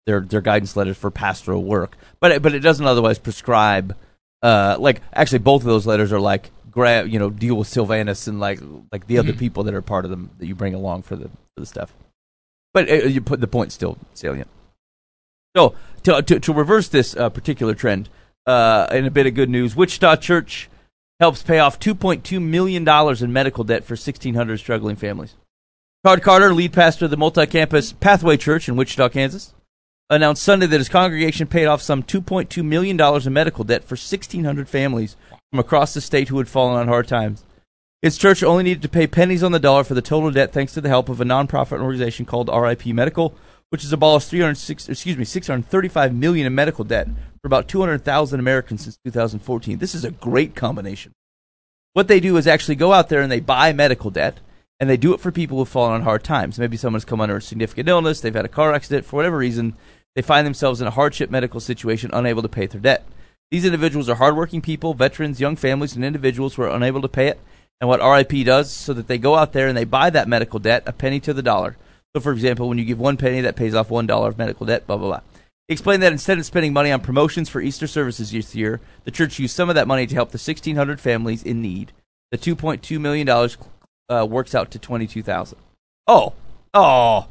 their their guidance letters for pastoral work. But it, but it doesn't otherwise prescribe. Uh, like actually, both of those letters are like grab, you know, deal with Silvanus and like like the other Mhm. people that are part of them that you bring along for the for the stuff. But uh, you put the point still salient. So to to, to reverse this uh, particular trend, uh, in a bit of good news, Wichita Church helps pay off 2.2 million dollars in medical debt for 1,600 struggling families. Todd Carter, lead pastor of the multi-campus Pathway Church in Wichita, Kansas, announced Sunday that his congregation paid off some 2.2 million dollars in medical debt for 1,600 families from across the state who had fallen on hard times. His church only needed to pay pennies on the dollar for the total debt thanks to the help of a nonprofit organization called RIP Medical, which has abolished 306 excuse me 635 million in medical debt for about 200,000 Americans since 2014. This is a great combination. What they do is actually go out there and they buy medical debt and they do it for people who've fallen on hard times. Maybe someone's come under a significant illness, they've had a car accident for whatever reason, they find themselves in a hardship medical situation unable to pay their debt. These individuals are hardworking people, veterans, young families, and individuals who are unable to pay it. And what RIP does, so that they go out there and they buy that medical debt a penny to the dollar. So, for example, when you give one penny, that pays off one dollar of medical debt. Blah blah blah. He explained that instead of spending money on promotions for Easter services this year, the church used some of that money to help the 1,600 families in need. The 2.2 million dollars uh, works out to 22,000. Oh, oh,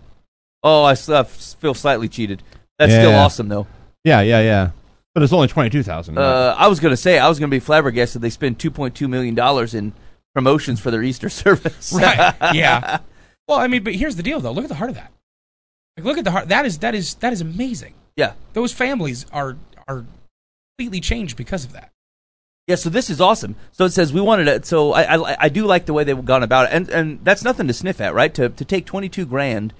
oh! I feel slightly cheated. That's still awesome, though. Yeah, yeah, yeah. But it's only twenty two thousand. Uh, I was gonna say I was gonna be flabbergasted. They spend two point two million dollars in promotions for their Easter service. Right. Yeah. Well, I mean, but here's the deal, though. Look at the heart of that. Like, look at the heart. That is that is that is amazing. yeah, Those families are are completely changed because of that. yeah. So this is awesome. So it says we wanted it. So I, I I do like the way they've gone about it, and and that's nothing to sniff at, right? To to take twenty two grand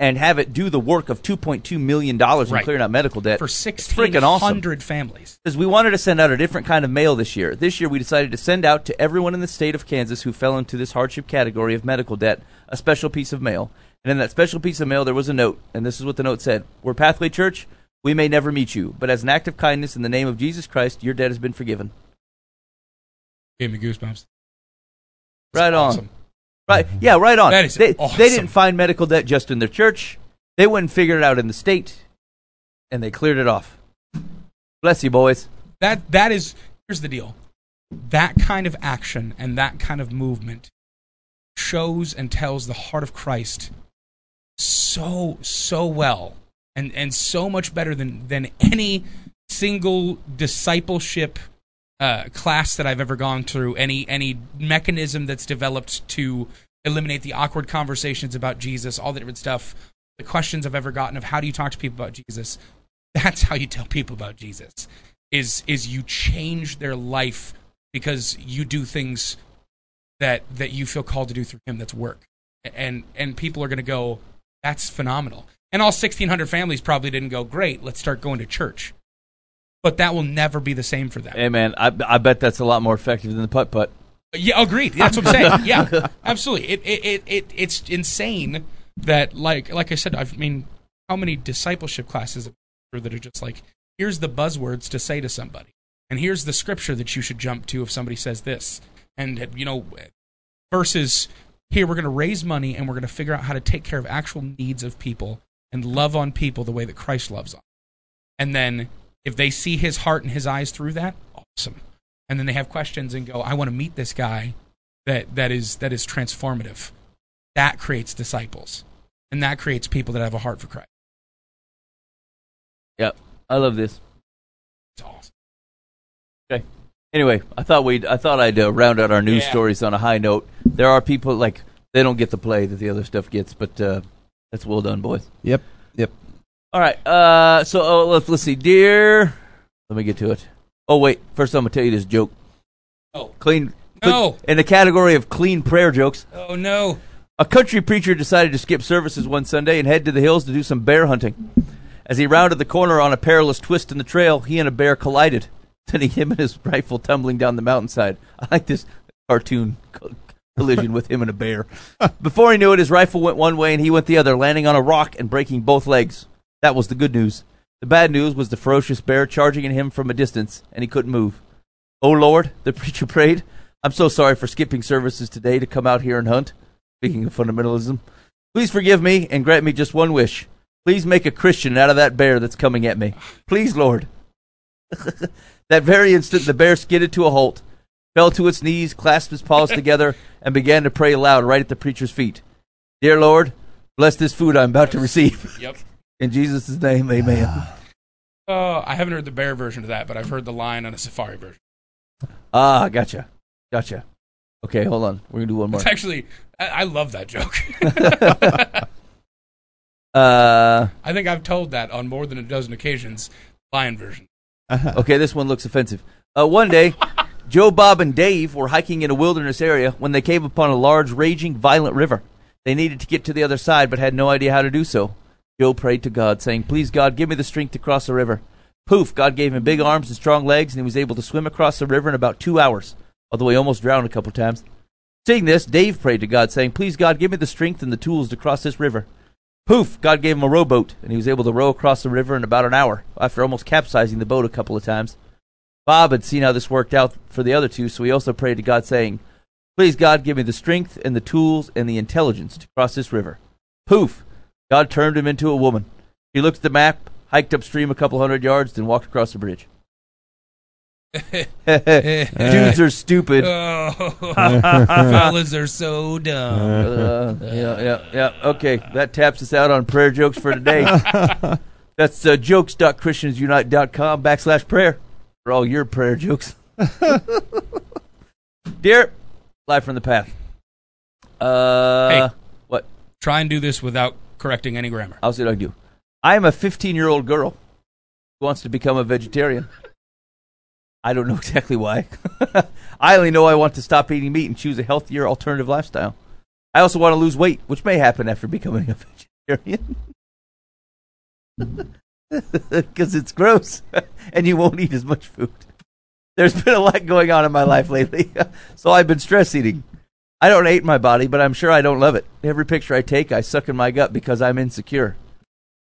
and have it do the work of two point two million dollars in Right. clearing out medical debt For It's sixteen freaking awesome. families. because we wanted to send out a different kind of mail this year. This year, we decided to send out to everyone in the state of Kansas who fell into this hardship category of medical debt a special piece of mail. And in that special piece of mail, there was a note, and this is what the note said: "We're Pathway Church. We may never meet you, but as an act of kindness in the name of Jesus Christ, your debt has been forgiven." Gave me goosebumps. Right on. Right? Yeah, right on. That is they, awesome. they didn't find medical debt just in their church. They went and figured it out in the state, and they cleared it off. Bless you, boys. That that is here's the deal. That kind of action and that kind of movement shows and tells the heart of Christ so so well and and so much better than than any single discipleship uh, class that I've ever gone through any any mechanism that's developed to eliminate the awkward conversations about Jesus all the different stuff the questions I've ever gotten of how do you talk to people about Jesus that's how you tell people about Jesus is is you change their life because you do things that that you feel called to do through him that's work. And and people are going to go that's phenomenal. And all 1600 families probably didn't go great let's start going to church but that will never be the same for them Hey, man, I, I bet that's a lot more effective than the putt putt. yeah, agreed. That's what I'm saying. Yeah, absolutely. It, it, it, it, it's insane that, like, like I said, I've, mean, how many discipleship classes have been through that are just like, here's the buzzwords to say to somebody, and here's the scripture that you should jump to if somebody says this, and you know, versus here we're going to raise money and we're going to figure out how to take care of actual needs of people and love on people the way that Christ loves on, and then if they see His heart and His eyes through that, awesome and then they have questions and go, I want to meet this guy that, that is that is transformative. That creates disciples. And that creates people that have a heart for Christ. Yep, I love this. It's awesome. Okay. Anyway, I thought we'd I thought I'd uh, round out our news Yeah. stories on a high note. There are people like they don't get the play that the other stuff gets, but uh, that's well done, boys. Yep, yep. All right. Uh, so oh, let's let's see, dear. Let me get to it. Oh wait, first I'm gonna tell you this joke. Oh. Clean. No. In the category of clean prayer jokes, Oh no. a country preacher decided to skip services one Sunday and head to the hills to do some bear hunting. As he rounded the corner on a perilous twist in the trail, he and a bear collided, sending him and his rifle tumbling down the mountainside. I like this cartoon collision with him and a bear. Before he knew it, his rifle went one way and he went the other, landing on a rock and breaking both legs. That was the good news. The bad news was the ferocious bear charging at him from a distance, and he couldn't move. Oh Lord, the preacher prayed, I'm so sorry for skipping services today to come out here and hunt. Speaking of fundamentalism, please forgive me and grant me just one wish. Please make a Christian out of that bear that's coming at me. Please, Lord. that very instant, the bear skidded to a halt, fell to its knees, clasped its paws together, and began to pray aloud right at the preacher's feet. Dear Lord, bless this food I'm about to receive. Yep. In Jesus' name, amen. Uh, I haven't heard the bear version of that, but I've heard the lion on a safari version. Ah, gotcha. Gotcha. Okay, hold on. We're going to do one more. It's actually, I, I love that joke. Uh, I think I've told that on more than a dozen occasions. Lion version. okay, this one looks offensive. Uh, one day, Joe, Bob, and Dave were hiking in a wilderness area when they came upon a large, raging, violent river. They needed to get to the other side, but had no idea how to do so. Joe prayed to God, saying, Please, God, give me the strength to cross the river. Poof, God gave him big arms and strong legs, and he was able to swim across the river in about two hours, although he almost drowned a couple of times. Seeing this, Dave prayed to God, saying, Please, God, give me the strength and the tools to cross this river. Poof! God gave him a rowboat, and he was able to row across the river in about an hour, after almost capsizing the boat a couple of times. Bob had seen how this worked out for the other two, so he also prayed to God, saying, Please, God, give me the strength and the tools and the intelligence to cross this river. Poof! God turned him into a woman. He looked at the map, hiked upstream a couple hundred yards, then walked across the bridge. Dudes are stupid. Oh, fellas are so dumb. Uh, yeah, yeah, yeah. Okay, that taps us out on prayer jokes for today. That's uh, jokes.christiansunite.com backslash prayer for all your prayer jokes. Dear, live from the path. Uh, Hey. what? Try and do this without correcting any grammar. I'll what I can do. I am a 15 year old girl who wants to become a vegetarian. I don't know exactly why. I only know I want to stop eating meat and choose a healthier alternative lifestyle. I also want to lose weight, which may happen after becoming a vegetarian. Because it's gross and you won't eat as much food. There's been a lot going on in my life lately, so I've been stress eating. I don't hate my body, but I'm sure I don't love it. Every picture I take, I suck in my gut because I'm insecure.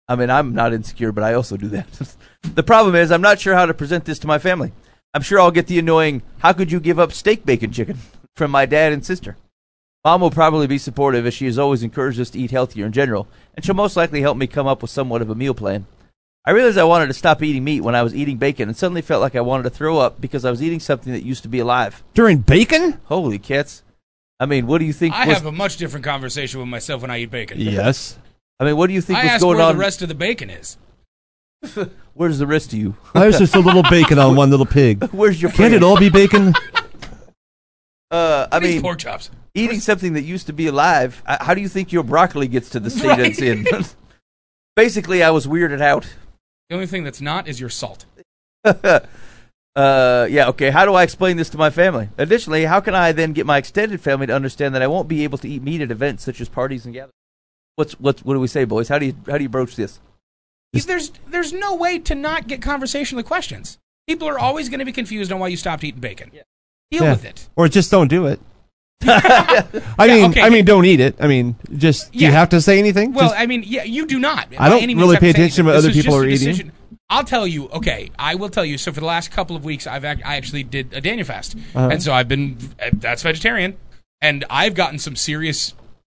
I mean, I'm not insecure, but I also do that. the problem is, I'm not sure how to present this to my family. I'm sure I'll get the annoying, how could you give up steak bacon chicken from my dad and sister. Mom will probably be supportive as she has always encouraged us to eat healthier in general, and she'll most likely help me come up with somewhat of a meal plan. I realized I wanted to stop eating meat when I was eating bacon and suddenly felt like I wanted to throw up because I was eating something that used to be alive. During bacon? Holy cats. I mean, what do you think I was, have a much different conversation with myself when I eat bacon. Yes. I mean, what do you think I was ask going where on? the rest of the bacon is. Where's the rest of you? Why is there so little bacon on one little pig? Where's your Can't it all be bacon? Uh, I mean, pork chops. eating something that used to be alive. uh, How do you think your broccoli gets to the state Right. it's in? Basically, I was weirded out. The only thing that's not is your salt. Uh, yeah, okay. How do I explain this to my family? Additionally, how can I then get my extended family to understand that I won't be able to eat meat at events such as parties and gatherings? What's what? What do we say, boys? How do you how do you broach this? There's there's no way to not get conversational questions. People are always going to be confused on why you stopped eating bacon. Deal Yeah. with it. Or just don't do it. I mean, okay. I mean, don't eat it. I mean, just do Yeah. you have to say anything? Well, Just- I mean, yeah, you do not. I don't really pay attention to what anything. other people just are a eating. I'll tell you. Okay, I will tell you. So for the last couple of weeks, I've ac- I actually did a Daniel fast, Uh-huh. and so I've been uh, that's vegetarian, and I've gotten some serious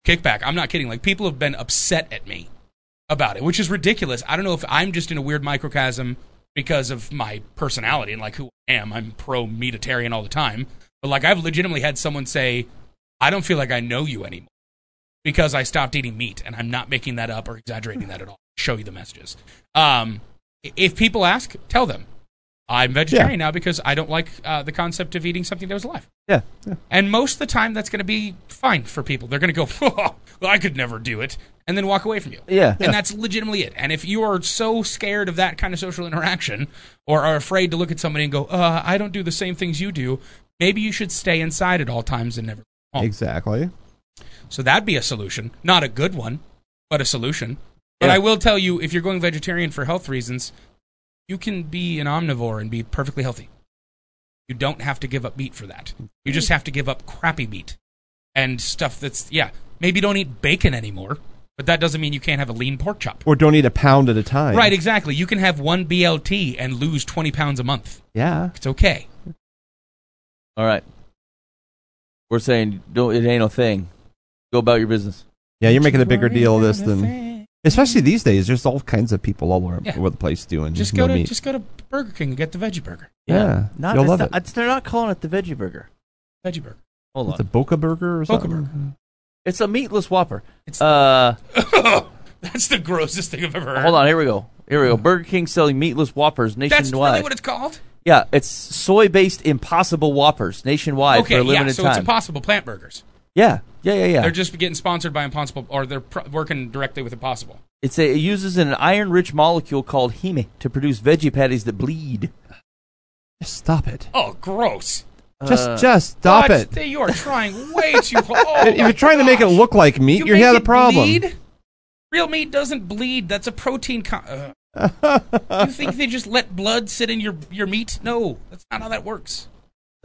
kickback. I'm not kidding. Like people have been upset at me about it, which is ridiculous. I don't know if I'm just in a weird microcosm because of my personality and like who I am. I'm pro meatitarian all the time, but like I've legitimately had someone say, "I don't feel like I know you anymore." because I stopped eating meat, and I'm not making that up or exaggerating that at all. Show you the messages. Um, if people ask, tell them I'm vegetarian now because I don't like uh, the concept of eating something that was alive. yeah, yeah. And most of the time, that's going to be fine for people. They're going to go, well, I could never do it, and then walk away from you. Yeah. And that's legitimately it. And if you are so scared of that kind of social interaction or are afraid to look at somebody and go, uh, I don't do the same things you do, maybe you should stay inside at all times and never home. exactly. So that'd be a solution. Not a good one, but a solution. But Yeah. I will tell you, if you're going vegetarian for health reasons, you can be an omnivore and be perfectly healthy. You don't have to give up meat for that. You just have to give up crappy meat and stuff that's, yeah, maybe don't eat bacon anymore, but that doesn't mean you can't have a lean pork chop. Or don't eat a pound at a time. Right, exactly. You can have one BLT and lose 20 pounds a month. Yeah. It's okay. All right. We're saying don't. It ain't no thing. Go about your business. Yeah, you're making a bigger deal of this than, especially these days. There's all kinds of people all over, Yeah. over the place doing Just no go to meat. just go to Burger King and get the veggie burger. Yeah, Not, you'll it's love not- it. it's- they're not calling it the veggie burger. Veggie burger. Hold on. It's a. Boca Burger or Boca something. It's a meatless Whopper. It's- Uh, That's the grossest thing I've ever heard. hold on. Here we go. Here we go. Burger King selling meatless Whoppers nationwide. That's really what it's called. yeah, it's soy-based Impossible Whoppers nationwide Okay, for a yeah. limited So time. it's Impossible Plant Burgers. yeah, yeah, yeah, yeah. They're just getting sponsored by Impossible, or they're pr- working directly with Impossible. It's a, it uses an iron-rich molecule called heme to produce veggie patties that bleed. Just stop it. Oh, gross! Just, Uh, just stop But it. You are trying way too. Oh, if you're trying to make it look like meat, you you're make had a it problem. Bleed? Real meat doesn't bleed. That's a protein. Co- uh, you think they just let blood sit in your your meat? No, that's not how that works.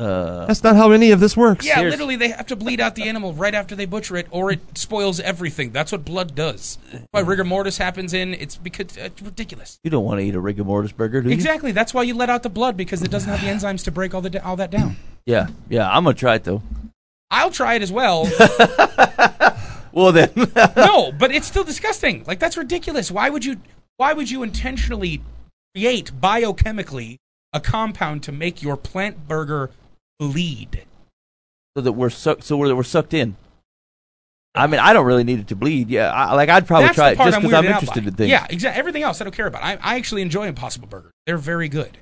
Uh, That's not how any of this works. Yeah, Seriously. literally, they have to bleed out the animal right after they butcher it, or it spoils everything. That's what blood does. Why rigor mortis happens in it's because uh, it's ridiculous. you don't want to eat a rigor mortis burger, do you? Exactly. That's why you let out the blood because it doesn't have the enzymes to break all the all that down. Yeah, yeah. I'm gonna try it though. I'll try it as well. Well then, no, but it's still disgusting. Like that's ridiculous. Why would you? Why would you intentionally create biochemically a compound to make your plant burger bleed. so that we're sucked, so we're, we're sucked in. I mean, I don't really need it to bleed. Yeah, I, like I'd probably That's try it just I'm because I'm interested in things. Yeah, exactly. Everything else I don't care about. I, I actually enjoy Impossible Burgers. They're very good.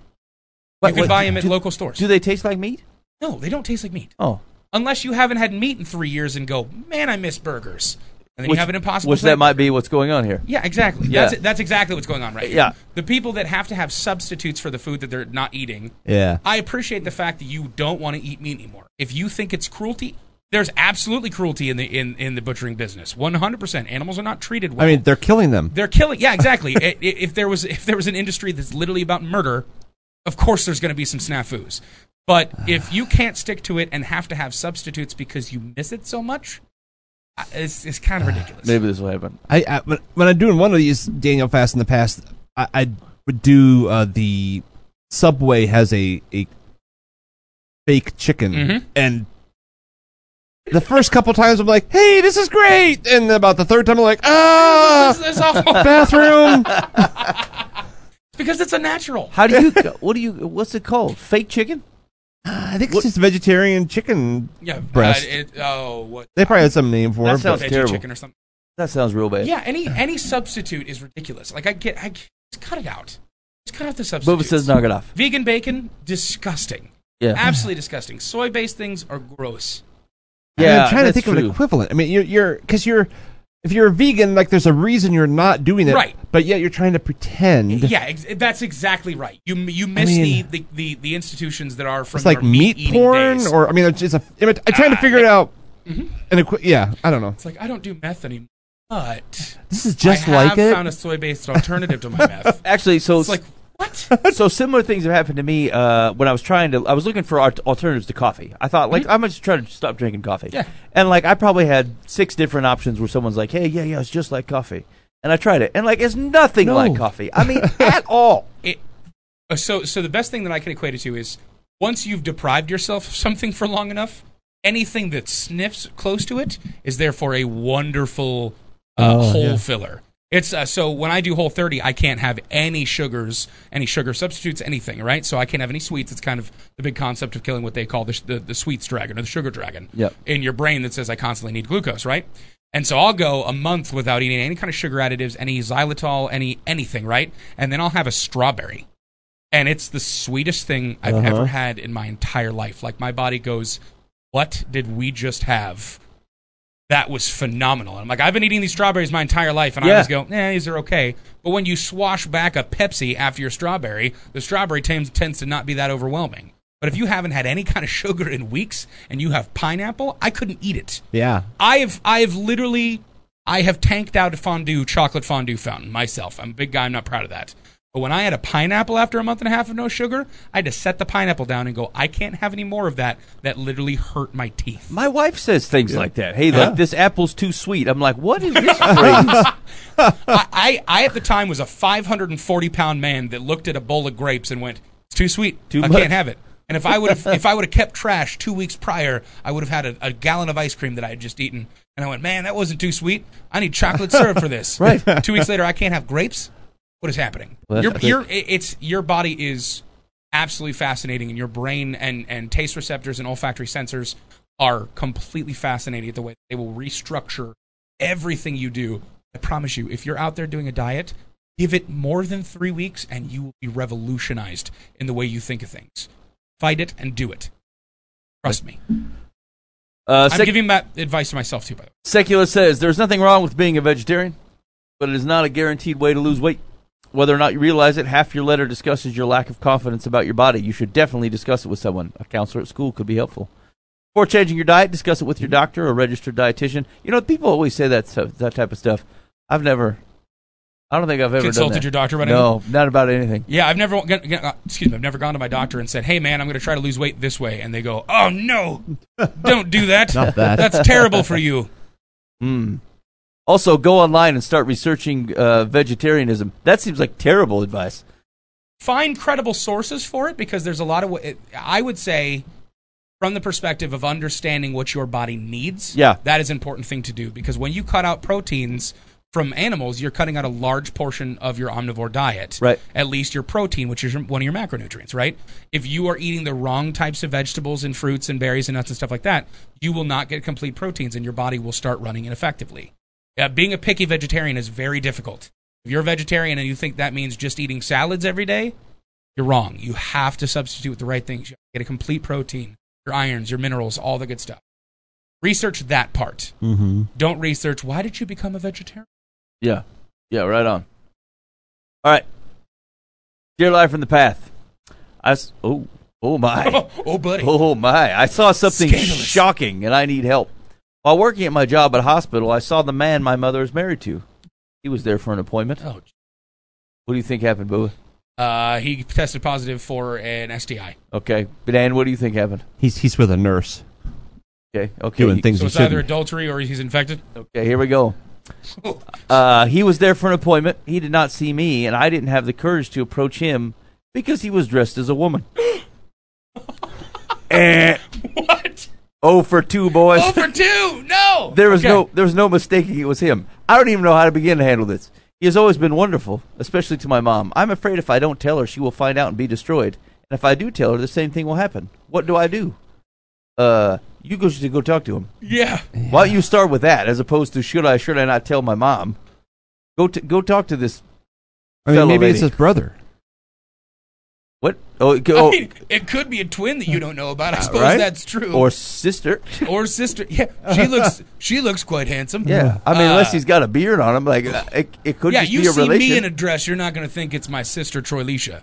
But you can wait, buy them at local stores. Do they taste like meat? no, they don't taste like meat. Oh, Unless you haven't had meat in three years and go, man, I miss burgers. And then which, you have an Impossible which that might be what's going on here. Yeah, exactly. Yeah. That's, that's exactly what's going on right Yeah. here. The people that have to have substitutes for the food that they're not eating, Yeah. I appreciate the fact that you don't want to eat meat anymore. If you think it's cruelty, there's absolutely cruelty in the in, in the butchering business. 100%. Animals are not treated well. I mean, they're killing them. they're killing. Yeah, exactly. I- i- if there was if there was an industry that's literally about murder, of course there's going to be some snafus. But if you can't stick to it and have to have substitutes because you miss it so much, it's, it's kind of ridiculous. Maybe this will happen. I, I when, when I'm doing one of these Daniel Fast in the past, I, I would do uh, the Subway has a a fake chicken, Mhm. and the first couple times I'm like, "Hey, this is great," and about the third time I'm like, "Ah, It's- it's awful. bathroom." because it's a natural. How do you? what do you? What's it called? Fake chicken? I think it's just vegetarian chicken. Yeah, Breast. Uh, it, oh, what? They probably had some name for That it. sounds but Veggie terrible. chicken or something. That sounds real bad. Yeah, any any substitute is ridiculous. Like I get, I just cut it out. Just cut out the substitute. Bubba says knock it off. Vegan bacon, disgusting. Yeah. Absolutely disgusting. Soy based things are gross. I mean, Yeah, I'm trying to that's think of true. an equivalent. I mean, you're you're because you're if you're a vegan, like there's a reason you're not doing it, Right. But yet you're trying to pretend. Yeah, ex- that's exactly right. You you miss mean- the, the, the, the institutions that are from It's like your meat meat-eating porn, days. or I mean, it's just a. I'm trying to Ah, figure it out. Mm-hmm. And equi- yeah, I don't know. it's like I don't do meth anymore, but This is just I like have it. found a soy based alternative to my meth. Actually, so It's like what? so similar things have happened to me uh, when I was trying to. I was looking for alt- alternatives to coffee. I thought like I'm just trying to stop drinking coffee. Yeah. And like I probably had six different options where someone's like, "Hey, yeah, yeah, it's just like coffee," and I tried it, and like it's nothing No. like coffee. I mean, at all. it, uh, so so the best thing that I can equate it to is once you've deprived yourself of something for long enough, anything that sniffs close to it is therefore a wonderful uh, Oh, whole yeah. filler. It's uh, so when I do Whole 30, I can't have any sugars, any sugar substitutes, anything, right? So I can't have any sweets. It's kind of the big concept of killing what they call the the, the sweets dragon or the sugar dragon Yep. in your brain that says I constantly need glucose, right? And so I'll go a month without eating any kind of sugar additives, any xylitol, any anything, right? And then I'll have a strawberry. And it's the sweetest thing I've Uh-huh. ever had in my entire life. Like my body goes, "What did we just have?" That was phenomenal. And I'm like, I've been eating these strawberries my entire life, and I Yeah. always go, "Eh, these are okay." But when you swash back a Pepsi after your strawberry, the strawberry tends tends to not be that overwhelming. But if you haven't had any kind of sugar in weeks and you have pineapple, I couldn't eat it. yeah, I have I have literally I have tanked out a fondue chocolate fondue fountain myself. I'm a big guy. I'm not proud of that. But when I had a pineapple after a month and a half of no sugar, I had to set the pineapple down and go. I can't have any more of that. That literally hurt my teeth. My wife says things like that. Hey, Yeah. like this apple's too sweet. I'm like, what is this phrase? I, I I at the time was a 540 pound man that looked at a bowl of grapes and went, "It's too sweet. Too I much." can't have it." And if I would have if I would have kept trash two weeks prior, I would have had a, a gallon of ice cream that I had just eaten. And I went, "Man, that wasn't too sweet. I need chocolate syrup for this." Right. Two weeks later, I can't have grapes. What is happening? Well, your, your, it's your body is absolutely fascinating, and your brain and and taste receptors and olfactory sensors are completely fascinating at the way they will restructure everything you do. I promise you, if you're out there doing a diet, give it more than three weeks, and you will be revolutionized in the way you think of things. Fight it and do it. Trust me. Uh, I'm giving that advice to myself too. By the way. Secular says there's nothing wrong with being a vegetarian, but it is not a guaranteed way to lose weight. Whether or not you realize it, half your letter discusses your lack of confidence about your body. You should definitely discuss it with someone. A counselor at school could be helpful. Before changing your diet, discuss it with your doctor or registered dietitian. You know, people always say that stuff, that type of stuff. I've never, I don't think I've ever done Consulted that. your doctor about anything? No, not about anything. Yeah, I've never g- g- excuse me, I've never gone to my doctor and said, "Hey, man, I'm going to try to lose weight this way," and they go, "Oh no, don't do that. Not that. That's terrible for you." Hmm. Also, go online and start researching uh, vegetarianism. That seems like terrible advice. Find credible sources for it because there's a lot of. it- I would say, from the perspective of understanding what your body needs, Yeah. that is an important thing to do because when you cut out proteins, from animals, you're cutting out a large portion of your omnivore diet. Right. At least your protein, which is one of your macronutrients, right? If you are eating the wrong types of vegetables and fruits and berries and nuts and stuff like that, you will not get complete proteins and your body will start running ineffectively. Uh, being a picky vegetarian is very difficult. If you're a vegetarian and you think that means just eating salads every day, you're wrong. You have to substitute with the right things. You have to get a complete protein, your irons, your minerals, all the good stuff. Research that part. Mm-hmm. Don't research why did you become a vegetarian? Yeah. Yeah, right on. All right. Dear Live from the Path. I s- oh, oh my. oh, buddy. Oh my. I saw something Scandalous. shocking and I need help. While working at my job at a hospital, I saw the man my mother is married to. He was there for an appointment. Oh, What do you think happened, Boo? uh, he tested positive for an STI. Okay. But Dan, what do you think happened? He's he's with a nurse Okay. Okay. doing things So he it's either shouldn't. adultery or he's infected. Okay, here we go. Uh, he was there for an appointment. He did not see me, and I didn't have the courage to approach him because he was dressed as a woman. and What? Oh for two boys. Oh, for two. No. there was Okay. no there was no mistaking it was him. I don't even know how to begin to handle this. He has always been wonderful, especially to my mom. I'm afraid if I don't tell her, she will find out and be destroyed. And if I do tell her, the same thing will happen. What do I do? Uh, you go should go talk to him. Yeah. Why don't you start with that as opposed to should I should I not tell my mom? Go to, go talk to this. I mean, maybe lady. it's his brother. What? Oh, it- I oh mean, it could be a twin that you don't know about. I suppose right? that's true. or sister. or sister. Yeah, she looks she looks quite handsome. yeah, I mean, unless Uh, he's got a beard on him, like uh, it, it could yeah, just you be a relation. Yeah, you see relation. me in a dress, you're not going to think it's my sister Troy Leisha.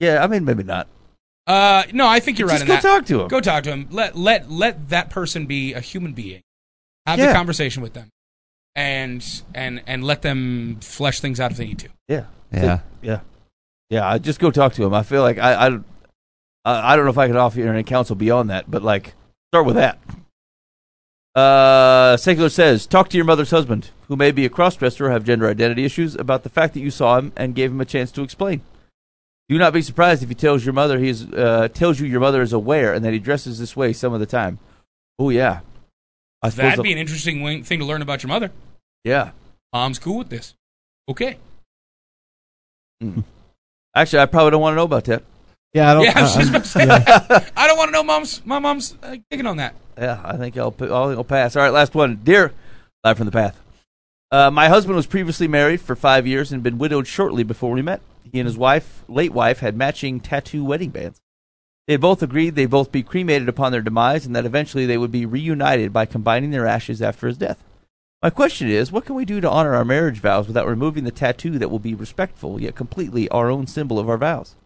yeah, I mean, maybe not. Uh, no, I think you're right. Just go that. talk to him. Go talk to him. Let let let that person be a human being. Have Yeah. the conversation with them, and and and let them flesh things out if they need to. Yeah, Yeah. yeah, yeah. I just go talk to him. I feel like I, I, I don't know if I could offer you any counsel beyond that, but like, start with that. Uh, Secular says, talk to your mother's husband, who may be a crossdresser or have gender identity issues, about the fact that you saw him and gave him a chance to explain. Do not be surprised if he tells your mother he is uh, tells you your mother is aware and that he dresses this way some of the time. Oh yeah, I. That'd be an interesting wing- thing to learn about your mother. yeah. Mom's cool with this. Okay. Actually, I probably don't want to know about that. Yeah, I don't. Yeah, I was just about to say yeah. I don't want to know mom's my mom's uh, digging on that. Yeah, I think I'll, I'll, I'll pass. All right, last one. Dear Live from the Path. Uh, my husband was previously married for five years and been widowed shortly before we met. He and his wife, late wife, had matching tattoo wedding bands. They had both agreed they'd both be cremated upon their demise and that eventually they would be reunited by combining their ashes after his death. My question is, what can we do to honor our marriage vows without removing the tattoo that will be respectful yet completely our own symbol of our vows?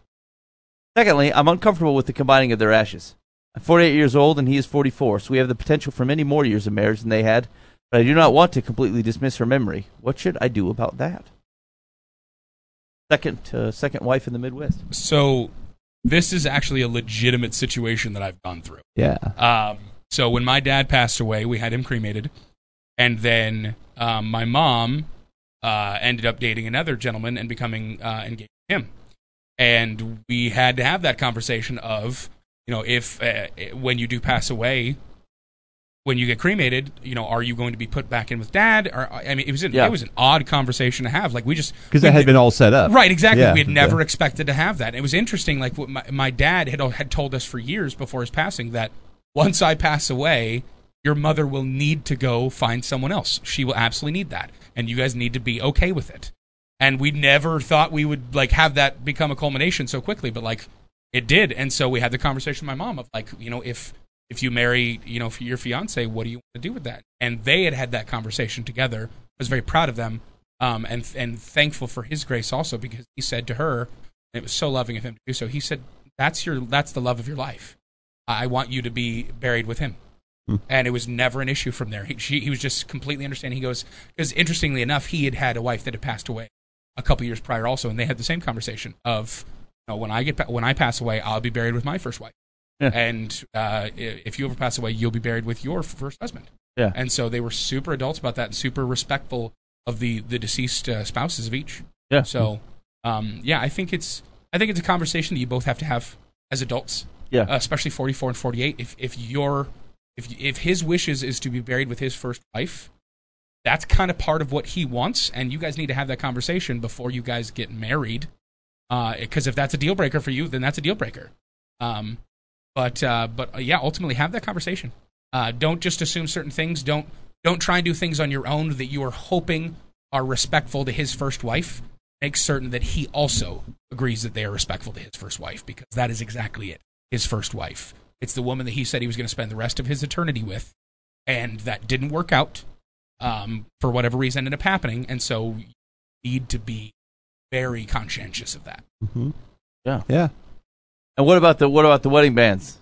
Secondly, I'm uncomfortable with the combining of their ashes. I'm 48 years old and he is 44, so we have the potential for many more years of marriage than they had, but I do not want to completely dismiss her memory. What should I do about that? Second, uh, second wife in the Midwest. So this is actually a legitimate situation that I've gone through. yeah. Um, so when my dad passed away, we had him cremated, and then um, my mom uh, ended up dating another gentleman and becoming uh, engaged to him. And we had to have that conversation of, you know, if uh, when you do pass away, when you get cremated, you know, are you going to be put back in with dad? Or I mean, it was an, Yeah. it was an odd conversation to have. Like we just Because that had been all set up. Right, exactly. Yeah, we had never expected to have that. It was interesting. Like what my, my dad had had told us for years before his passing that once I pass away, your mother will need to go find someone else. She will absolutely need that, and you guys need to be okay with it. And we never thought we would like have that become a culmination so quickly, but like it did. And so we had the conversation with my mom of like, you know, if if you marry, you know, your fiance, what do you want to do with that? And they had had that conversation together. I was very proud of them, um, and and thankful for his grace also because he said to her, it was so loving of him to do so. He said, "That's your that's the love of your life. I want you to be buried with him." And it was never an issue from there. He, she, he was just completely understanding. He goes, because interestingly enough, he had had a wife that had passed away a couple years prior also, and they had the same conversation of, you know, when I get when I pass away, I'll be buried with my first wife, Yeah. and uh, if you ever pass away, you'll be buried with your first husband. Yeah. And so they were super adults about that and super respectful of the the deceased uh, spouses of each. Yeah. So, um, yeah, I think it's I think it's a conversation that you both have to have as adults, Yeah. uh, especially 44 and 48. If if your if if his wishes is to be buried with his first wife, that's kind of part of what he wants, and you guys need to have that conversation before you guys get married. Because if that's a deal breaker for you, then that's a deal breaker. Um, but uh, but uh, yeah, ultimately have that conversation. Uh, don't just assume certain things. Don't don't try and do things on your own that you are hoping are respectful to his first wife. Make certain that he also agrees that they are respectful to his first wife because that is exactly it. His first wife. It's the woman that he said he was going to spend the rest of his eternity with, and that didn't work out um, for whatever reason ended up happening. And so you need to be very conscientious of that. Yeah. Yeah. And what about the what about the wedding bands?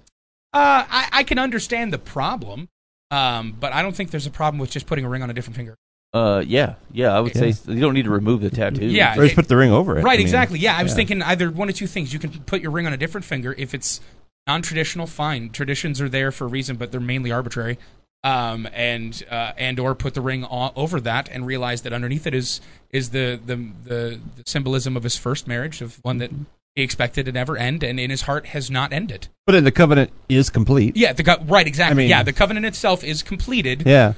Uh, I, I can understand the problem, um, but I don't think there's a problem with just putting a ring on a different finger. Uh, yeah, yeah. I would Yeah. say you don't need to remove the tattoo. Yeah. Or just it- put the ring over it. Right, I mean, exactly. Yeah, I was yeah. thinking either one of two things. You can put your ring on a different finger if it's non-traditional. Fine, traditions are there for a reason, but they're mainly arbitrary. Um, and uh, and or put the ring o- over that and realize that underneath it is is the the the, the symbolism of his first marriage, of one that he expected to never end, and in his heart has not ended. But then the covenant is complete. Yeah, the co- right, exactly. I mean- yeah, the covenant itself is completed. Yeah.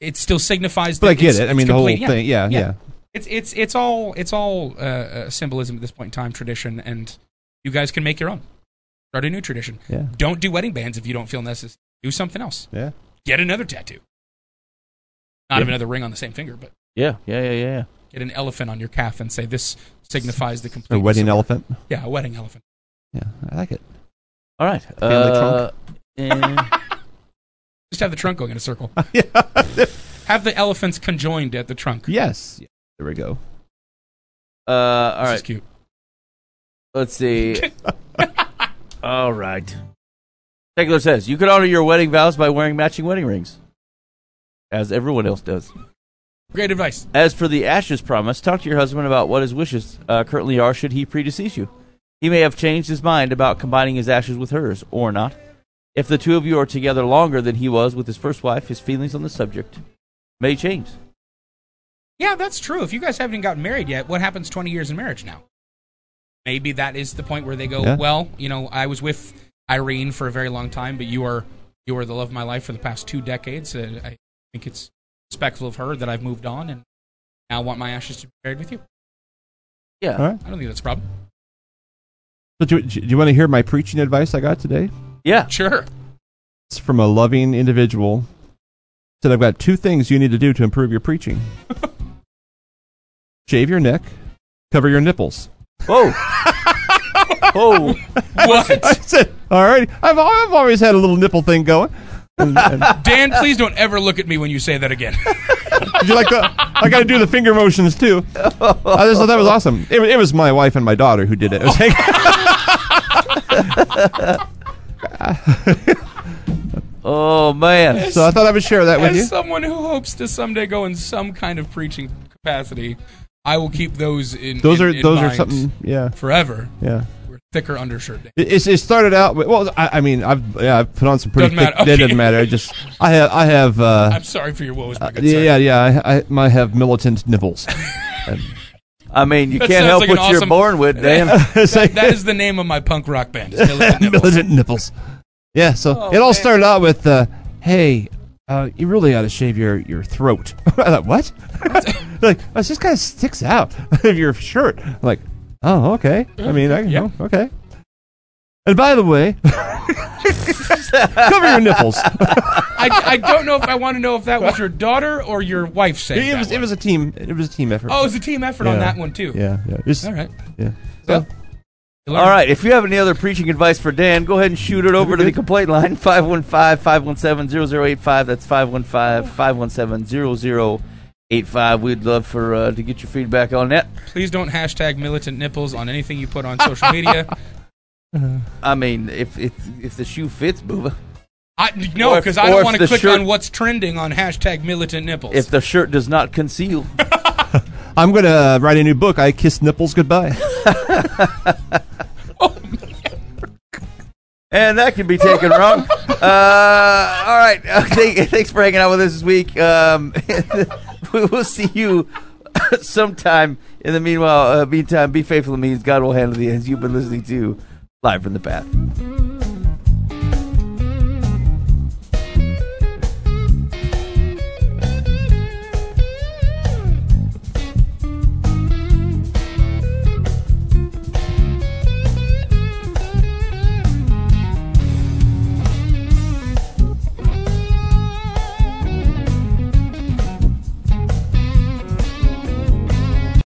It still signifies. But I get it. I mean, the whole thing. Yeah, yeah. It's it's it's all it's all uh, uh, symbolism at this point in time, tradition, and you guys can make your own. Start a new tradition. Yeah. Don't do wedding bands if you don't feel necessary. Do something else. Yeah. Get another tattoo. Not Yeah. another ring on the same finger, but yeah, yeah, yeah, yeah. get an elephant on your calf and say this signifies the complete A wedding elephant. Yeah, a wedding elephant. Yeah, I like it. All right. Family uh, and- Just have the trunk going in a circle. yeah. Have the elephants conjoined at the trunk. yes. There we go. uh, all This is right. cute. Let's see. All right. Tegler says you could honor your wedding vows by wearing matching wedding rings, as everyone else does. Great advice. As for the ashes promise, talk to your husband about what his wishes uh, currently are should he predecease you. He may have changed his mind about combining his ashes with hers, or not. If the two of you are together longer than he was with his first wife, his feelings on the subject may change. Yeah, that's true. If you guys haven't gotten married yet, what happens 20 years in marriage now? Maybe that is the point where they go, Yeah. well, you know, I was with Irene for a very long time, but you are you are the love of my life for the past two decades. Uh, I think it's respectful of her that I've moved on and now want my ashes to be buried with you. Yeah. All right. I don't think that's a problem. So do, do you want to hear my preaching advice I got today? Yeah. Sure. It's from a loving individual. Said I've got two things you need to do to improve your preaching. Shave your neck, cover your nipples. Whoa. oh. What? I said, all right. I've I've always had a little nipple thing going. And, and Dan, please don't ever look at me when you say that again. did you like the? I got to do the finger motions too. I just thought that was awesome. It, it was my wife and my daughter who did it. It was Oh man. so I thought I would share that with As you. someone who hopes to someday go in some kind of preaching capacity, I will keep those in. Those in- are in those are something. Yeah, forever. yeah. We're thicker undershirt. day. It, it started out with, well. I, I mean, I've yeah, I've put on some pretty Doesn't thick. matter. It doesn't matter. I just I have I have uh, I'm sorry for your woes, my good yeah yeah yeah. I, I, I have militant nipples. And- I mean, you That can't help like what an you're born with, Dan. It's like- That is the name of my punk rock band. is Militant Nipples. militant nipples. Yeah. So Oh, it all man. started out with, uh, "Hey, uh, you really ought to shave your your throat." I thought, "What?" Like, oh, it just kind of sticks out of your shirt. I'm like, oh, okay. I mean, I mm-hmm. Yeah. know, okay. And by the way, cover your nipples. I, I don't know if I want to know if that was your daughter or your wife saying it that was it one. was a team. It was a team effort. Oh, it was a team effort on Yeah. that one too. yeah, yeah. It's- All right. yeah. So, you learned. All right. If you have any other preaching advice for Dan, go ahead and shoot it over to the complaint line 515 517 0085. That's 515 517 0085. We'd love for uh, to get your feedback on that. Please don't hashtag militant nipples on anything you put on social media. I mean, if if, if the shoe fits, Booba. I, no, Or if- because I or don't if want to the click shirt- on what's trending on hashtag militant nipples. If the shirt does not conceal. I'm gonna write a new book. I kiss nipples goodbye. And that can be taken wrong. Uh, all right. Okay, thanks for hanging out with us this week. Um, we will see you sometime. In the meanwhile, uh, meantime, be faithful to means God will handle the ends. You've been listening to Live from the Path.